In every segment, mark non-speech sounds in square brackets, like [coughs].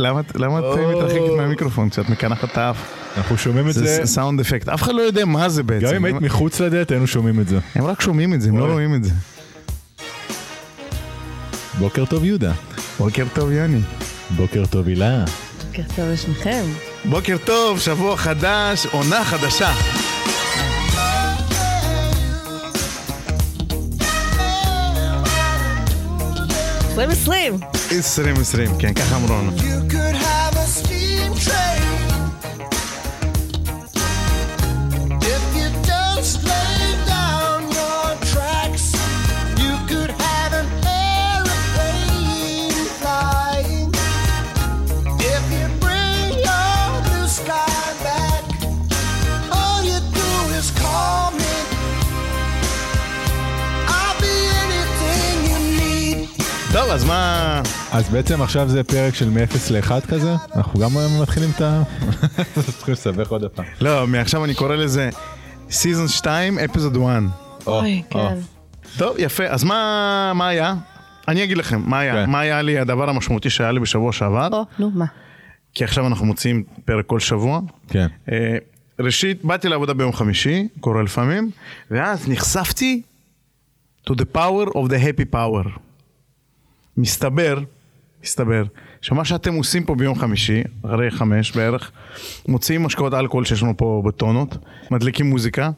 למה את מתרחקת מהמיקרופון כשאת מקנחת את האף? אנחנו שומעים את זה, זה סאונד אפקט, אף אחד לא יודע מה זה בעצם. גם אם היית מחוץ לדלת היינו שומעים את זה. הם רק שומעים את זה, הם לא. רואים את זה. בוקר טוב יהודה. בוקר טוב יוני. בוקר טוב הילה. בוקר טוב לשניכם. בוקר טוב, שבוע חדש, עונה חדשה. עשרים עשרים. 2020, כן, ככה אמרו טוב, אז מה... אז בעצם עכשיו זה פרק של מ-0 ל-1 כזה? אנחנו גם מתחילים את ה... [laughs] צריכים לסבך עוד פעם. לא, מעכשיו אני קורא לזה סיזון 2, אפיזוד 1. אוי, או. כן. טוב, יפה, אז מה, מה היה? אני אגיד לכם, מה היה? כן. מה היה לי הדבר המשמעותי שהיה לי בשבוע שעבר? או, נו, מה? כי עכשיו אנחנו מוציאים פרק כל שבוע. כן. אה, ראשית, באתי לעבודה ביום חמישי, קורה לפעמים, ואז נחשפתי to the power of the happy power. מסתבר, מסתבר, שמה שאתם עושים פה ביום חמישי, אחרי חמש בערך, מוציאים משקאות אלכוהול שיש לנו פה בטונות, מדליקים מוזיקה,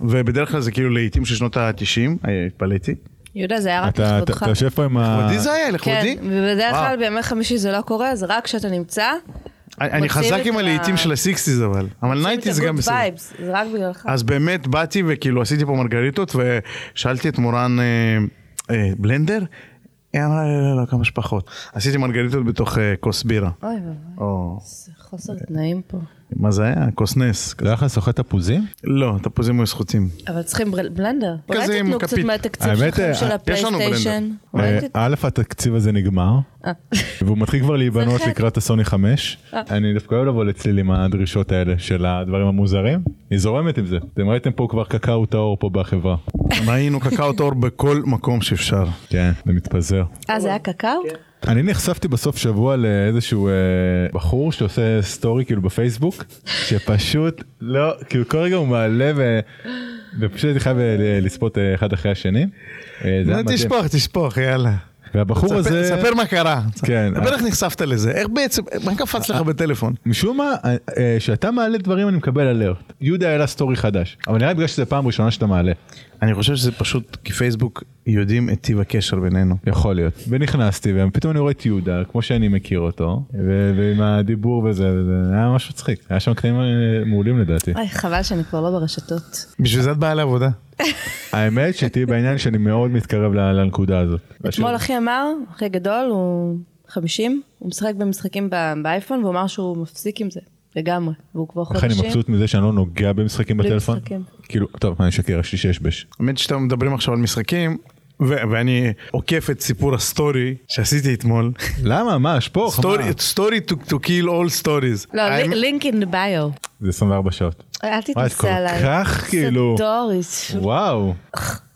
ובדרך כלל זה כאילו להיטים של שנות ה-90, התפלאתי. יהודה, זה היה רק אתה אתה- לכבודך. אתה יושב פה עם ה... לכבודי זה היה, כן, לכבודי? ובדרך וואו. כלל בימי חמישי זה לא קורה, זה רק כשאתה נמצא. אני חזק עם ה- הלהיטים של ה sixties אבל, אבל nineties גם בסדר. זה רק בגללך. אז באמת באתי וכאילו עשיתי פה מרגריטות ושאלתי את מורן אה, אה, בלנדר, היא אמרה לי לא, לא, כמה שפחות. עשיתי מרגריטות בתוך אה, כוס בירה. אוי ואבוי, חוסר תנאים פה. מה זה היה? כוס נס. לא היה לך סוחט תפוזים? לא, תפוזים היו זכותים. אבל צריכים בל- בלנדר. אולי כזה עם תיתנו קצת כפית. מהתקציב האמת, שלכם אה, של יש לנו הפלייסטיישן. בלנדר. אולי אה, א', התקציב הזה נגמר, אה. והוא מתחיל כבר להיבנות. לקראת הסוני 5. אה. אני דווקא אוהב לבוא לצליל עם הדרישות האלה של הדברים המוזרים. היא זורמת עם זה. אתם ראיתם פה כבר קקאו טהור פה בחברה. ראינו קקאו טהור בכל מקום שאפשר. כן, זה מתפזר. אה, זה היה קקאו? אני נחשפתי בסוף שבוע לאיזשהו אה, בחור שעושה סטורי כאילו בפייסבוק שפשוט לא כאילו כל רגע הוא מעלה ו... ופשוט הייתי חייב אה, לצפות אה, אחד אחרי השני. אה. תשפוך, תשפוך, יאללה. והבחור ספר- הזה ספר מה קרה. כן. דבר איך נחשפת לזה, איך בעצם, מה קפץ לך בטלפון? משום מה כשאתה מעלה דברים אני מקבל אלרט. יהודה העלה סטורי חדש אבל נראה לי בגלל שזה פעם ראשונה שאתה מעלה. אני חושב שזה פשוט כי פייסבוק יודעים את טיב הקשר בינינו. יכול להיות. ונכנסתי ופתאום אני רואה את יהודה כמו שאני מכיר אותו ו- ועם הדיבור וזה וזה היה ממש מצחיק היה שם קטעים אה, מעולים לדעתי. אוי, חבל שאני כבר לא ברשתות. בשביל זה את באה לעבודה. [laughs] האמת שתהיי בעניין שאני מאוד מתקרב לנקודה הזאת. אתמול אחי אמר, אחי גדול, הוא 50, הוא משחק במשחקים באייפון, והוא אמר שהוא מפסיק עם זה, לגמרי, והוא כבר איך אני חודשים. מבסוט מזה שאני לא נוגע במשחקים בטלפון? משחקים. כאילו, טוב, אני אשקר, יש לי שש בש. האמת שאתם מדברים עכשיו על משחקים, ו- ואני עוקף את סיפור הסטורי שעשיתי אתמול. למה? מה? שפוך? סטורי, to, to kill all stories. לא, לינק אין ביו. זה 24 שעות. אל כל תתנסה עליי. כך כאילו... סדורית. וואו.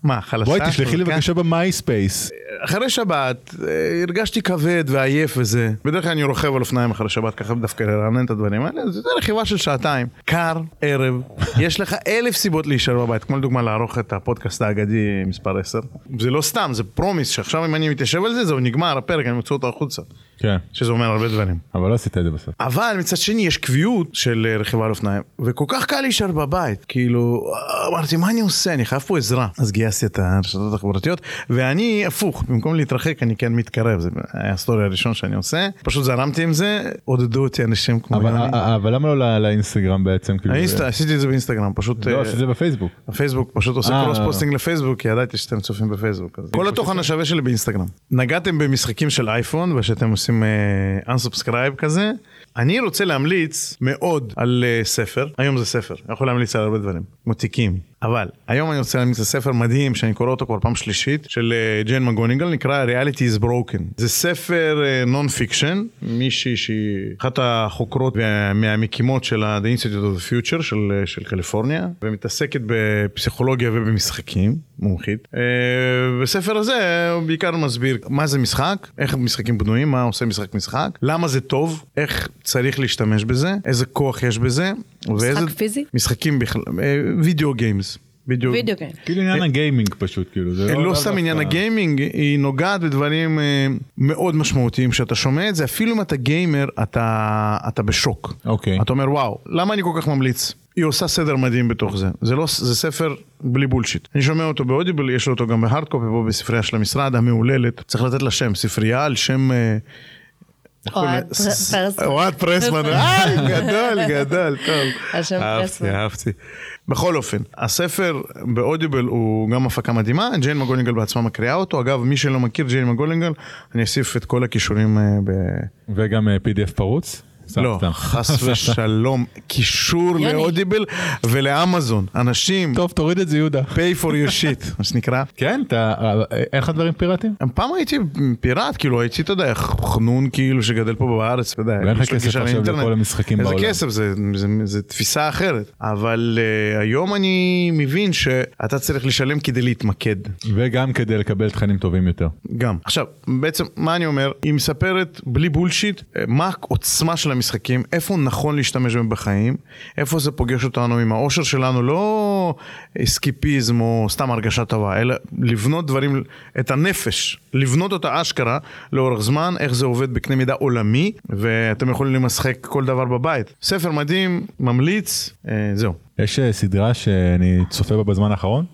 מה, חלשה? בואי תשלחי לי חלקה? בבקשה במייספייס. אחרי שבת אה, הרגשתי כבד ועייף וזה. בדרך כלל אני רוכב על אופניים אחרי שבת ככה דווקא לרענן את הדברים האלה. זה רכיבה של שעתיים. קר, ערב, [laughs] יש לך אלף סיבות להישאר בבית. כמו לדוגמה לערוך את הפודקאסט האגדי מספר 10. זה לא סתם, זה promise שעכשיו אם אני מתיישב על זה, זהו נגמר הפרק, אני מוציא אותו החוצה. כן. שזה אומר הרבה דברים. אבל לא עשית את זה בסוף. אבל מצד שני יש קביעות של אה, רכיבה על אופניים, וכל כך קל להישאר בבית, כאילו, אמרתי מה אני עושה, אני חייב פה עזרה. אז גייסתי את הרשתות החברתיות, ואני הפוך, במקום להתרחק אני כן מתקרב, זה ה story הראשון שאני עושה, פשוט זרמתי עם זה, עודדו אותי אנשים כמו אבל- יוני. אבל למה לא לא- לאינסטגרם בעצם? כאילו, האינסטה, עשיתי את זה באינסטגרם, פשוט... לא, אה, שזה בפייסבוק. הפייסבוק פשוט עושה אה, cross לא, לא. posting לפייסבוק כי ידעתי שאתם צופים בפייסבוק. כל התוכן השווה שלי באינסטגרם. נגעתם במשחקים של אייפון ושאתם עושים אה, unsubscribe כזה. אני רוצה להמליץ מאוד על אה, ספר, היום זה ספר, אני יכול להמליץ על הרבה דברים, כמו תיקים. אבל היום אני רוצה להמליץ ספר מדהים שאני קורא אותו כבר פעם שלישית של אה, ג'יין מקגוניגל נקרא Reality is Broken. זה ספר non fiction, מישהי שהיא אחת החוקרות וה- מהמקימות של ה- The Institute of the Future של, אה, של קליפורניה ומתעסקת בפסיכולוגיה ובמשחקים, מומחית. אה, בספר הזה הוא בעיקר מסביר מה זה משחק, איך משחקים בנויים, מה עושה משחק משחק, למה זה טוב, איך צריך להשתמש בזה, איזה כוח יש בזה. ואיזה... פיזי? משחקים בכלל, אה, video games. video video game. כאילו עניין ה gaming פשוט, כאילו. זה לא לאו סתם דווקא- עניין ה gaming, היא נוגעת בדברים אה, מאוד משמעותיים. כשאתה שומע את זה, אפילו אם אתה gamer, אתה, אתה בשוק. אוקיי. אתה אומר, וואו, למה אני כל כך ממליץ? היא עושה סדר מדהים בתוך זה. זה לא, זה ספר בלי בולשיט. אני שומע אותו באודיבל, יש לו אותו גם ב hard copy, פה בספרייה של המשרד, המהוללת. צריך לתת לה שם, ספרייה על שם... אה, אוהד פרסמן. אוהד פרסמן, [laughs] אה, גדול, גדול, טוב. אהבתי, פרסמן. אהבתי. בכל אופן, הספר באודיבל הוא גם הפקה מדהימה, ג'יין מקגוניגל בעצמה מקריאה אותו. אגב, מי שלא מכיר ג'יין מקגוניגל, אני אוסיף את כל הכישורים אה, ב... וגם PDF פרוץ? סתם, לא. חס ושלום, קישור. לאודיבל ולאמזון. אנשים, טוב, תוריד את זה יהודה. pay for your shit, [laughs] מה שנקרא. כן, אתה, אה, אין לך דברים פיראטיים? פעם הייתי פיראט, כאילו הייתי, אתה יודע, חנון כאילו שגדל פה בארץ, אתה יודע. ואין לך כסף עכשיו. לכל המשחקים איזה בעולם. כסף, זה, תפיסה אחרת. אבל uh, היום אני מבין שאתה צריך לשלם כדי להתמקד. וגם כדי לקבל תכנים טובים יותר. גם. עכשיו, בעצם, מה אני אומר? היא מספרת בלי בולשיט, אה, מה העוצמה של המשחקים, איפה נכון להשתמש בהם בחיים, איפה זה פוגש אותנו עם האושר שלנו, לא אסקיפיזם או סתם הרגשה טובה, אלא לבנות דברים, את הנפש, לבנות אותה אשכרה לאורך זמן, איך זה עובד בקנה מידה עולמי, ואתם יכולים לשחק כל דבר בבית. ספר מדהים, ממליץ, אה, זהו. יש אה, סדרה שאני צופה בה בזמן האחרון,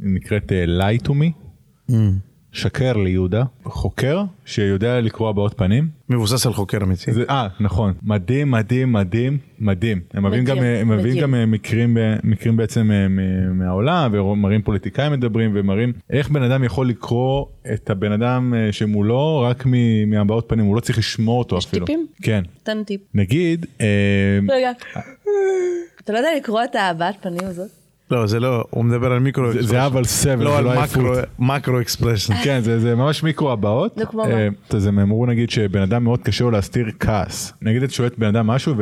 נקראת אה, Lie to me, שקר ליהודה, חוקר שיודע לקרוא הבעות פנים. מבוסס על חוקר אמיתי. זה, אה, נכון, מדהים, מדהים, מדהים, מדהים. הם מביאים גם, הם מביאים. גם אה, מקרים, מקרים בעצם אה, מהעולם, ומראים פוליטיקאים מדברים, ומראים איך בן אדם יכול לקרוא את הבן אדם אה, שמולו רק מהבעות פנים, הוא לא צריך לשמוע אותו יש אפילו. טיפים? כן. תן טיפ. נגיד, רגע. אתה לא יודע לקרוא את הבעת פנים הזאת? לא, זה לא, הוא מדבר על מיקרו זה- זה אבל סבל, לא זה על לא מקרו, עייפות. מקרו אקספרשן. כן, זה, זה ממש מיקרו. נו, כמו אה, מה? אז הם אמרו נגיד שבן אדם מאוד קשה לו להסתיר כעס. נגיד את שואלת בן אדם משהו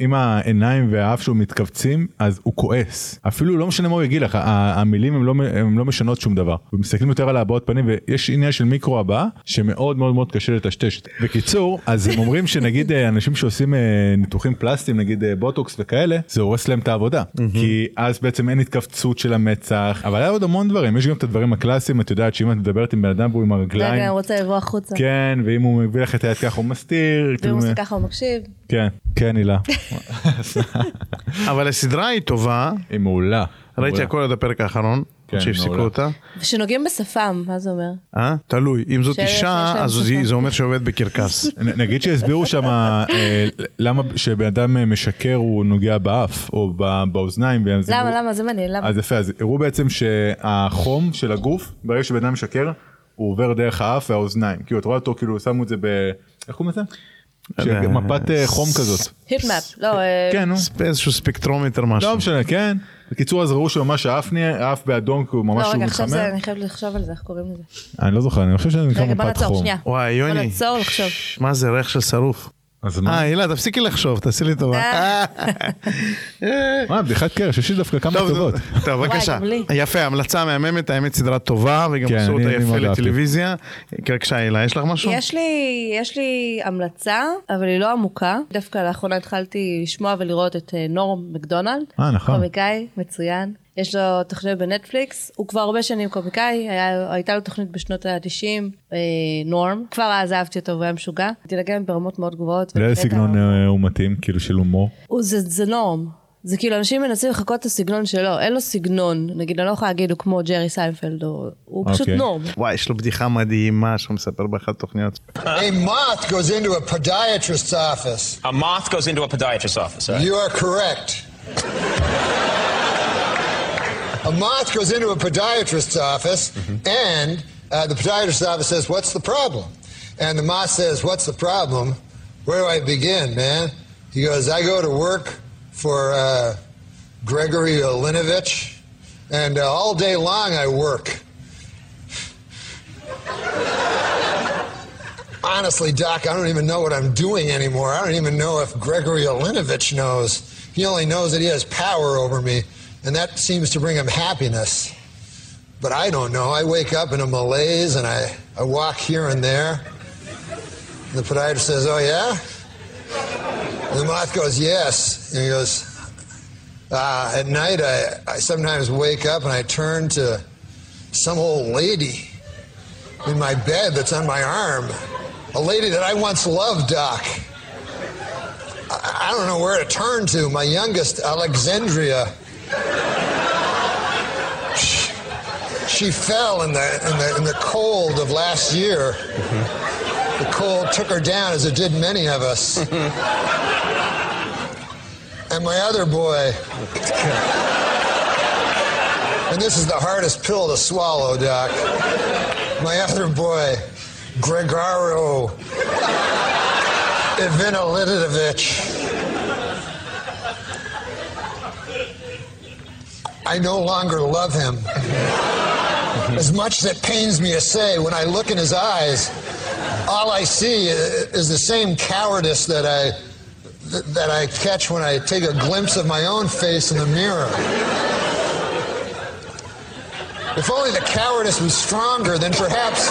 ואם העיניים והאף שלו מתכווצים אז הוא כועס. אפילו לא משנה מה הוא יגיד לך, המילים הם לא, הם לא משנות שום דבר. ומסתכלים יותר על הבעות פנים ויש עניין של מיקרו הבעה שמאוד מאוד מאוד קשה לטשטש. בקיצור, אז הם אומרים שנגיד אה, אנשים שעושים אה, ניתוחים פלסטיים, נגיד אה, בוטוקס וכאלה, זה הורס להם את העבודה. כי אז בעצם אין התכווצות של המצח, אבל היה עוד המון דברים, יש גם את הדברים הקלאסיים, את יודעת שאם את מדברת עם בן אדם והוא עם הרגליים. רגע, הוא רוצה לבוא החוצה. כן, ואם הוא מביא לך את היד ככה הוא מסתיר. ואם כאילו, הוא עושה ככה הוא מקשיב. כן, כן הילה. [laughs] אבל הסדרה היא טובה, היא מעולה. ראיתי. הכל עד הפרק האחרון, כן, שהפסיקו מעולה. אותה. ושנוגעים בשפם, מה זה אומר? אה? תלוי, אם זאת אישה, אז. זה- זה אומר שעובד בקרקס. [laughs] נ- נגיד שהסבירו שם אה, למה שבן אדם אה, משקר הוא נוגע באף או באוזניים. למה, למה? זה מעניין, למה? אז יפה, אז הראו בעצם שהחום של הגוף, ברגע שבן אדם משקר, הוא עובר דרך האף והאוזניים. כאילו את רואה אותו כאילו שמו את זה ב... איך קוראים לזה? יודע. מפת אה, חום כזאת. היטמאפ. לא, אה, כן, נו. איזשהו ספקטרומטר משהו. לא משנה, כן. בקיצור אז ראו שממש האף נהיה, האף באדום, כי הוא ממש לא, הוא רגע, עכשיו זה, מתחמם. אני חייבת לחשוב על זה, איך קוראים לזה? אני לא זוכר, אני חושב שזה נקרא רגע, בוא מפת נעצור, חום. שנייה. וואי, בוא יוני. נעצור, לחשוב. מה זה ריח של שרוף? אז אה, מה? הילה, תפסיקי לחשוב, תעשי לי טובה. אה. [laughs] מה, בדיחת קרש, יש לי דווקא כמה טוב, טובות. טוב, בבקשה. יפה, המלצה מהממת, האמת סדרה טובה, וגם כן, עשו אותה יפה. לטלוויזיה. בבקשה, הילה, יש לך משהו? יש לי, יש לי המלצה, אבל היא לא עמוקה. דווקא לאחרונה התחלתי לשמוע ולראות את אה, נורם מקדונלד. אה, נכון. קומיקאי, מצוין. יש לו תוכנית בנטפליקס, הוא כבר הרבה שנים קומיקאי, היה, הייתה לו תוכנית בשנות ה-90, אה, נורם. כבר אז אהבתי אותו והוא היה משוגע. אינטליגנט ברמות מאוד גבוהות. לאיזה סגנון אה, הוא מתאים, כאילו של הומור? זה, זה נורם. זה כאילו אנשים מנסים לחקות את הסגנון שלו, אין לו סגנון. נגיד, אני לא יכולה להגיד הוא כמו ג'רי סיינפלד, או... הוא פשוט אוקיי. נורם. וואי, יש לו בדיחה מדהימה שהוא מספר באחת התוכניות. A moth goes into a podiatrist's office. A moth goes into a podiatrist's office. Right? You are correct. A moth goes into a podiatrist's office, and uh, the podiatrist's office says, What's the problem? And the moth says, What's the problem? Where do I begin, man? He goes, I go to work for uh, Gregory Olinovich, And uh, all day long I work. Honestly, Doc, I don't even know what I'm doing anymore. I don't even know if Gregory Olinovich knows. He only knows that he has power over me, and that seems to bring him happiness. But I don't know. I wake up in a malaise and I, I walk here and there. And the podiatrist says, Oh, yeah? And the moth goes, Yes. And he goes, uh, At night, I, I sometimes wake up and I turn to some old lady in my bed that's on my arm. A lady that I once loved, Doc. I, I don't know where to turn to. My youngest, Alexandria. She, she fell in the, in, the, in the cold of last year. Mm-hmm. The cold took her down, as it did many of us. Mm-hmm. and my other boy. [laughs] And this is the hardest pill to swallow, Doc. My other boy, Gregaro Ivanilidovich. I no longer love him. [laughs] As much as it pains me to say, when I look in his eyes, all I see is the same cowardice that I that I catch when I take a glimpse of my own face in the mirror. If only the cowardice was stronger, then perhaps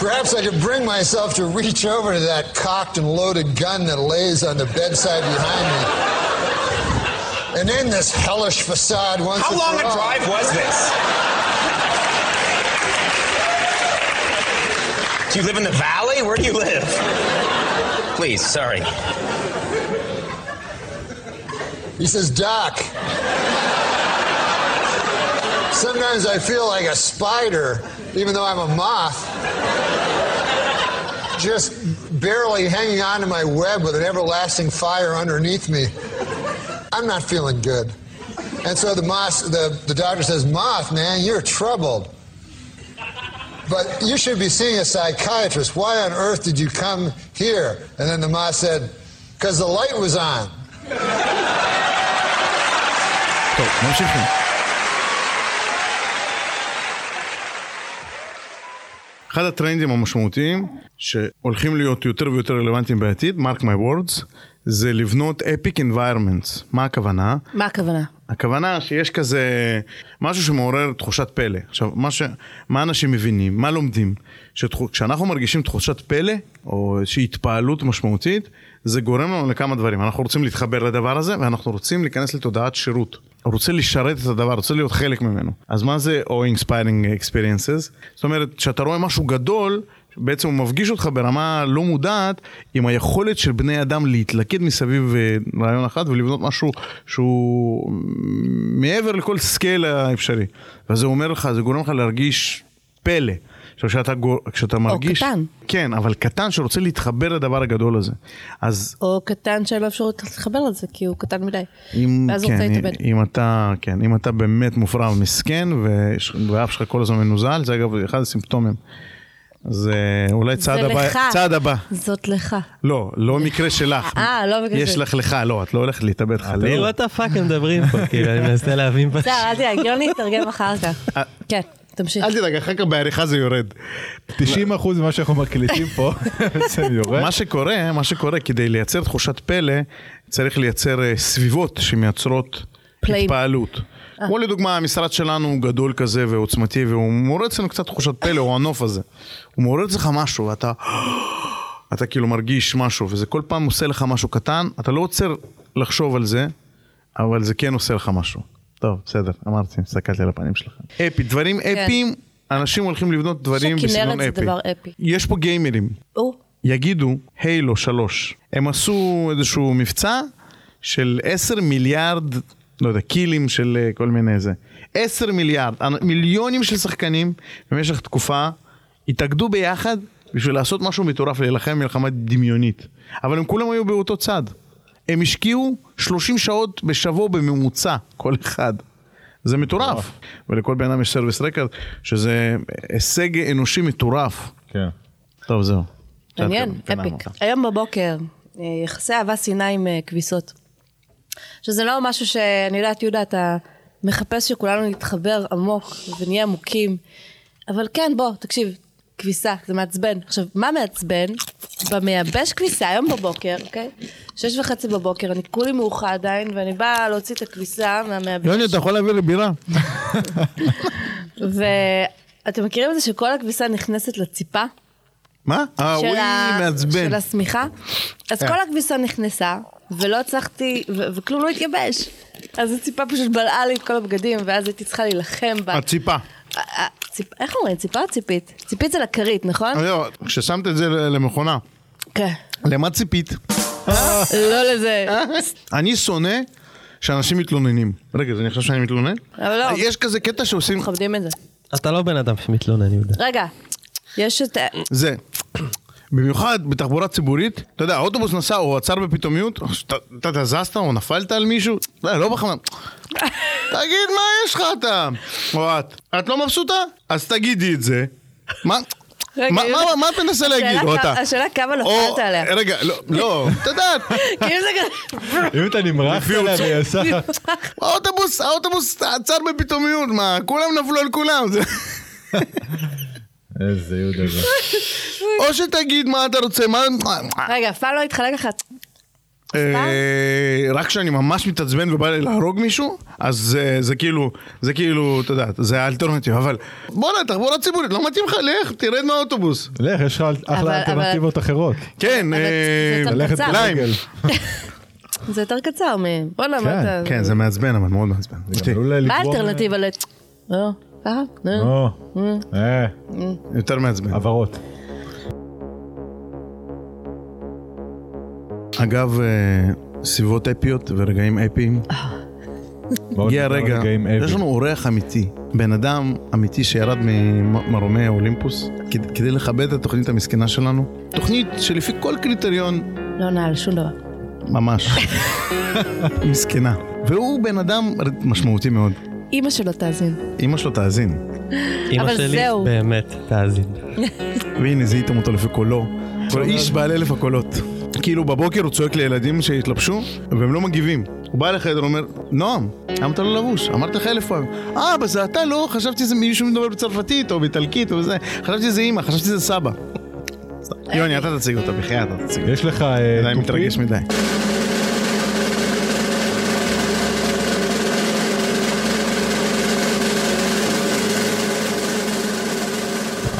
perhaps I could bring myself to reach over to that cocked and loaded gun that lays on the bedside behind me. And end this hellish facade once How long a all. drive was this? Do you live in the valley? Where do you live? Please, sorry. He says, Doc, sometimes I feel like a spider, even though I'm a moth, just barely hanging on to my web with an everlasting fire underneath me. I'm not feeling good. And so the, moth, the, the doctor says, Moth, man, you're troubled. But you should be seeing a psychiatrist. Why on earth did you come here? And then the moth said, because the light was on. טוב, ממשיכים. אחד הטרנדים המשמעותיים שהולכים להיות יותר ויותר רלוונטיים בעתיד, mark my words, זה לבנות epic environments. מה הכוונה? מה הכוונה? הכוונה שיש כזה משהו שמעורר תחושת פלא. עכשיו, מה, ש... מה אנשים מבינים, מה לומדים? שכשאנחנו מרגישים תחושת פלא, או איזושהי התפעלות משמעותית, זה גורם לנו לכמה דברים. אנחנו רוצים להתחבר לדבר הזה, ואנחנו רוצים להיכנס לתודעת שירות. רוצה לשרת את הדבר, רוצה להיות חלק ממנו. אז מה זה Awe-Inspiring Experiences? זאת אומרת, כשאתה רואה משהו גדול, בעצם הוא מפגיש אותך ברמה לא מודעת עם היכולת של בני אדם להתלכד מסביב אה, רעיון אחד ולבנות משהו שהוא מעבר לכל scale האפשרי. וזה אומר לך, זה גורם לך להרגיש פלא. עכשיו כשאתה, גור- כשאתה מרגיש... קטן. כן, אבל קטן שרוצה להתחבר לדבר הגדול הזה. אז או קטן שאין לו אפשרות להתחבר לזה, כי הוא קטן מדי. אם, ואז הוא רוצה כן, להתאבד. אם אתה, כן, אם אתה באמת מופרע ומסכן והאף שלך כל הזמן מנוזל, זה אגב אחד הסימפטומים. אה, אולי צעד זה הבא, לך. צעד הבא. זאת לך. לא, לא מקרה שלך. אה, לא מקרה יש שלי. לך לך, לא, את לא הולכת להתאבד חלילה. what the fuck הם מדברים פה, כאילו, אני מנסה להבין פשוט. בסדר, אל תדאג, יוני יתרגם אחר כך. כן, תמשיך. אל תדאג, אחר כך בעריכה זה יורד. 90 אחוז ממה שאנחנו מקליטים פה, [laughs] בעצם יורד. מה שקורה, מה שקורה, כדי לייצר תחושת פלא, צריך לייצר אה, סביבות שמייצרות. התפעלות. כמו לדוגמה, המשרד שלנו הוא גדול כזה ועוצמתי, והוא מעורר אצלנו קצת תחושת פלא, או הנוף הזה. הוא מעורר אצלך משהו, ואתה... [gasps] אתה כאילו מרגיש משהו, וזה כל פעם עושה לך משהו קטן, אתה לא עוצר לחשוב על זה, אבל זה כן עושה לך משהו. טוב, בסדר, אמרתי, הסתכלתי על הפנים שלכם. אפי, דברים אפיים, אנשים הולכים לבנות דברים שכנרת בסגנון זה אפי. דבר אפי. יש פה גיימרים, או, יגידו הילו 3, הם עשו איזשהו מבצע של 10 מיליארד, לא יודע, קילים של אה, כל מיני זה. 10 מיליארד, מיליונים של שחקנים במשך תקופה התאגדו ביחד בשביל לעשות משהו מטורף, להילחם מלחמה דמיונית. אבל הם כולם היו באותו צד. הם השקיעו 30 שעות בשבוע בממוצע, כל אחד. זה מטורף. ולכל בן אדם יש סרוויס רקורד, שזה הישג אנושי מטורף. כן. טוב, זהו. מעניין, כן, אפיק. היום בבוקר, אה, יחסי אהבה שנאה עם אה, כביסות. שזה לא משהו שאני יודעת, יהודה, אתה מחפש שכולנו נתחבר עמוק ונהיה עמוקים. אבל כן, בוא, תקשיב, כביסה, זה מעצבן. עכשיו, מה מעצבן? במייבש כביסה היום בבוקר, אוקיי? שש וחצי בבוקר, אני כולי מאוחה עדיין, ואני באה להוציא את הכביסה מהמייבש. יוני, אתה יכול להביא לי בירה? [laughs] ואתם מכירים את זה שכל הכביסה נכנסת לציפה? מה? אה, וואי, מעצבן. של השמיכה. אז אה. כל הכביסה נכנסה, ולא הצלחתי, וכלום לא התייבש. אז הציפה פשוט בלעה לי את כל הבגדים, ואז הייתי צריכה להילחם בה. הציפה. אה, אה, ציפ- איך אומרים? ציפה או ציפית? ציפית זה לכרית, נכון? לא, כששמת את זה למכונה, כן. למה ציפית? לא לזה. אני שונא שאנשים מתלוננים. רגע, זה נחשב שאני מתלונן? אבל לא. יש כזה קטע שעושים... מכבדים את זה. אתה לא בן אדם שמתלונן, יהודה. רגע, יש את... זה. במיוחד בתחבורה ציבורית, אתה יודע, האוטובוס נסע או עצר בפתאומיות, אתה- זזת או נפלת על מישהו, לא, לא בכוונה. תגיד, מה יש לך אתה? או את. את לא מבסוטה? אז תגידי את זה. מה? מה- אתה מנסה להגיד? השאלה או כמה- אתה. השאלה כמה נפלת עליה. רגע, לא, לא, את יודעת, [laughs] כי אם זה כזה... אם אתה נמרחת לפי עליה לך... האוטובוס, האוטובוס עצר בפתאומיות, מה? כולם נפלו על כולם. זה- איזה יהודה [laughs] זה. או שתגיד מה אתה רוצה, מה... רגע, אף פעם לא התחלק לך... אה, רק כשאני ממש מתעצבן ובא לי להרוג מישהו, אז זה- זה כאילו, זה כאילו, אתה יודע, זה האלטרנטיבה, אבל בואנה, תחבורה ציבורית, לא מתאים לך, לך, תרד מהאוטובוס. לך, יש לך אבל- אחלה אלטרנטיבות אחרות. כן, אה, ללכת קצר. ליים. ברגל. [laughs] זה יותר קצר מ... בוא'נה, כן, מה אתה... כן, זה מעצבן, אבל מאוד מעצבן. עלול מה האלטרנטיבה ל... ככה? נו. אה, יותר מעצבן. הבהרות. אגב, אה, סביבות אפיות ורגעים אפיים, בואו הגיע הרגע, יש. לנו אורח אמיתי, בן אדם אמיתי שירד ממרומי האולימפוס, כד- כדי לכבד את התוכנית המסכנה שלנו. תוכנית שלפי כל קריטריון לא נעל שום דבר. ממש. [laughs] מסכנה. והוא בן אדם משמעותי מאוד. אימא שלו תאזין. אמא שלו תאזין. אבל שלי, זהו. באמת, תאזין. והנה זיהיתם אותו לפי קולו. כל איש בעל אלף הקולות. כאילו בבוקר הוא צועק לילדים שהתלבשו, והם לא מגיבים. הוא בא לחדר ואומר, נועם, למה אתה לא לבוש? אמרתי לך אלף פעמים. אה, אבל זה אתה לא, חשבתי שזה מישהו מדבר בצרפתית או באיטלקית או בזה. חשבתי שזה אימא, חשבתי שזה סבא. יוני, אתה תציג אותה, בחייאת, אתה תציג אותה. יש לך אה, אני תופים? מתרגש מדי.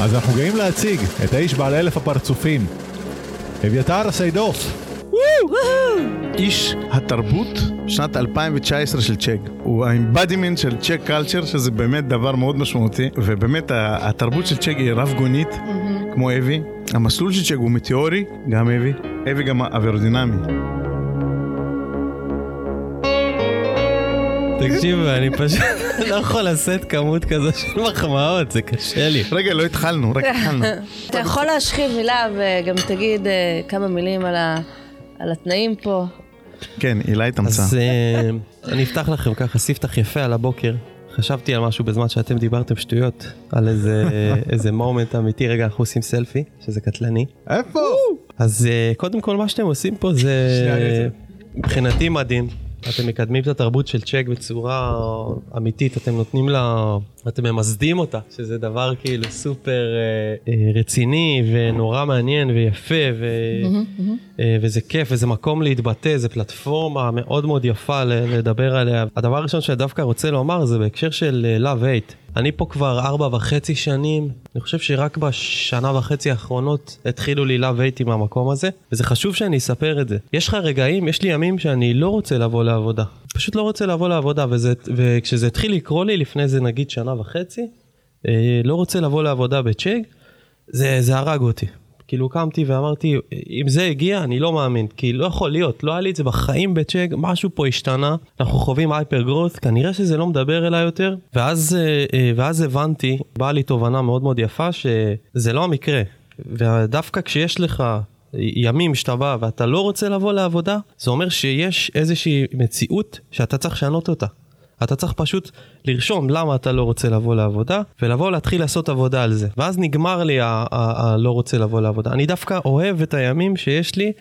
אז אנחנו גאים להציג את האיש בעל אלף הפרצופים. אביתר הסיידוף. איש התרבות שנת 2019 של צ'ק. הוא ה embodiment של צ'ק culture, שזה באמת דבר מאוד משמעותי, ובאמת התרבות של צ'ק היא רב גונית, כמו אבי. המסלול של צ'ק הוא מטאורי, גם אבי. אבי גם אווירודינמי. תקשיב, אני פשוט [laughs] לא יכול לשאת כמות כזו של מחמאות, זה קשה לי. רגע, לא התחלנו, רק התחלנו. אתה יכול להשחיל מילה וגם תגיד אה, כמה מילים על התנאים פה. כן, אילי תמצא. אז אה, אני אפתח לכם ככה ספתח יפה על הבוקר. חשבתי על משהו בזמן שאתם דיברתם שטויות, על איזה, [laughs] איזה מומנט אמיתי, רגע אנחנו עושים סלפי, שזה קטלני. איפה? אז אה, קודם כל מה שאתם עושים פה זה. מבחינתי מדהים. אתם מקדמים את התרבות של צ'ק בצורה אמיתית, אתם נותנים לה, אתם ממסדים אותה, שזה דבר כאילו סופר אה, אה, רציני ונורא מעניין ויפה ו, אה, וזה כיף וזה מקום להתבטא, זה פלטפורמה מאוד מאוד יפה לדבר עליה. הדבר הראשון שאני דווקא רוצה לומר זה בהקשר של אה, Love Hate. אני פה כבר ארבע וחצי שנים, אני חושב שרק בשנה וחצי האחרונות התחילו לי Hate עם המקום הזה, וזה חשוב שאני אספר את זה. יש לך רגעים, יש לי ימים שאני לא רוצה לבוא לעבודה. פשוט לא רוצה לבוא לעבודה, וזה, וכשזה התחיל לקרות לי לפני זה נגיד שנה וחצי, אה, לא רוצה לבוא לעבודה בצ'ק, זה, זה הרג אותי. כאילו קמתי ואמרתי, אם זה הגיע, אני לא מאמין, כי לא יכול להיות, לא היה לי את זה בחיים בצ'ק, משהו פה השתנה, אנחנו חווים הייפר גרוס, כנראה שזה לא מדבר אליי יותר, ואז, אה, אה, ואז הבנתי, באה לי תובנה מאוד מאוד יפה, שזה לא המקרה, ודווקא כשיש לך ימים שאתה בא ואתה לא רוצה לבוא לעבודה, זה אומר שיש איזושהי מציאות שאתה צריך לשנות אותה. אתה צריך פשוט לרשום למה אתה לא רוצה לבוא לעבודה, ולבוא להתחיל לעשות עבודה על זה. ואז נגמר לי הלא רוצה לבוא לעבודה. אני דווקא אוהב את הימים שיש לי,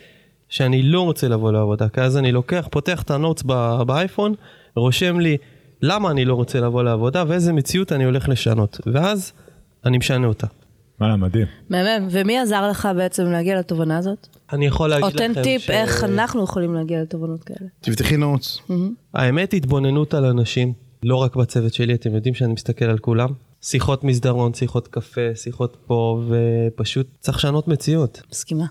שאני לא רוצה לבוא לעבודה, כי אז אני לוקח, פותח את ה notes באייפון, רושם לי למה אני לא רוצה לבוא לעבודה ואיזה מציאות אני הולך לשנות, ואז אני משנה אותה. וואלה, מדהים. מהמם. ומי עזר לך בעצם להגיע לתובנה הזאת? אני יכול להגיד לכם תן טיפ ש- איך אנחנו יכולים להגיע לתובנות כאלה. תפתחי נוטס. האמת, התבוננות על אנשים, לא רק בצוות שלי, אתם יודעים שאני מסתכל על כולם. שיחות מסדרון, שיחות קפה, שיחות פה, ופשוט צריך לשנות מציאות. מסכימה.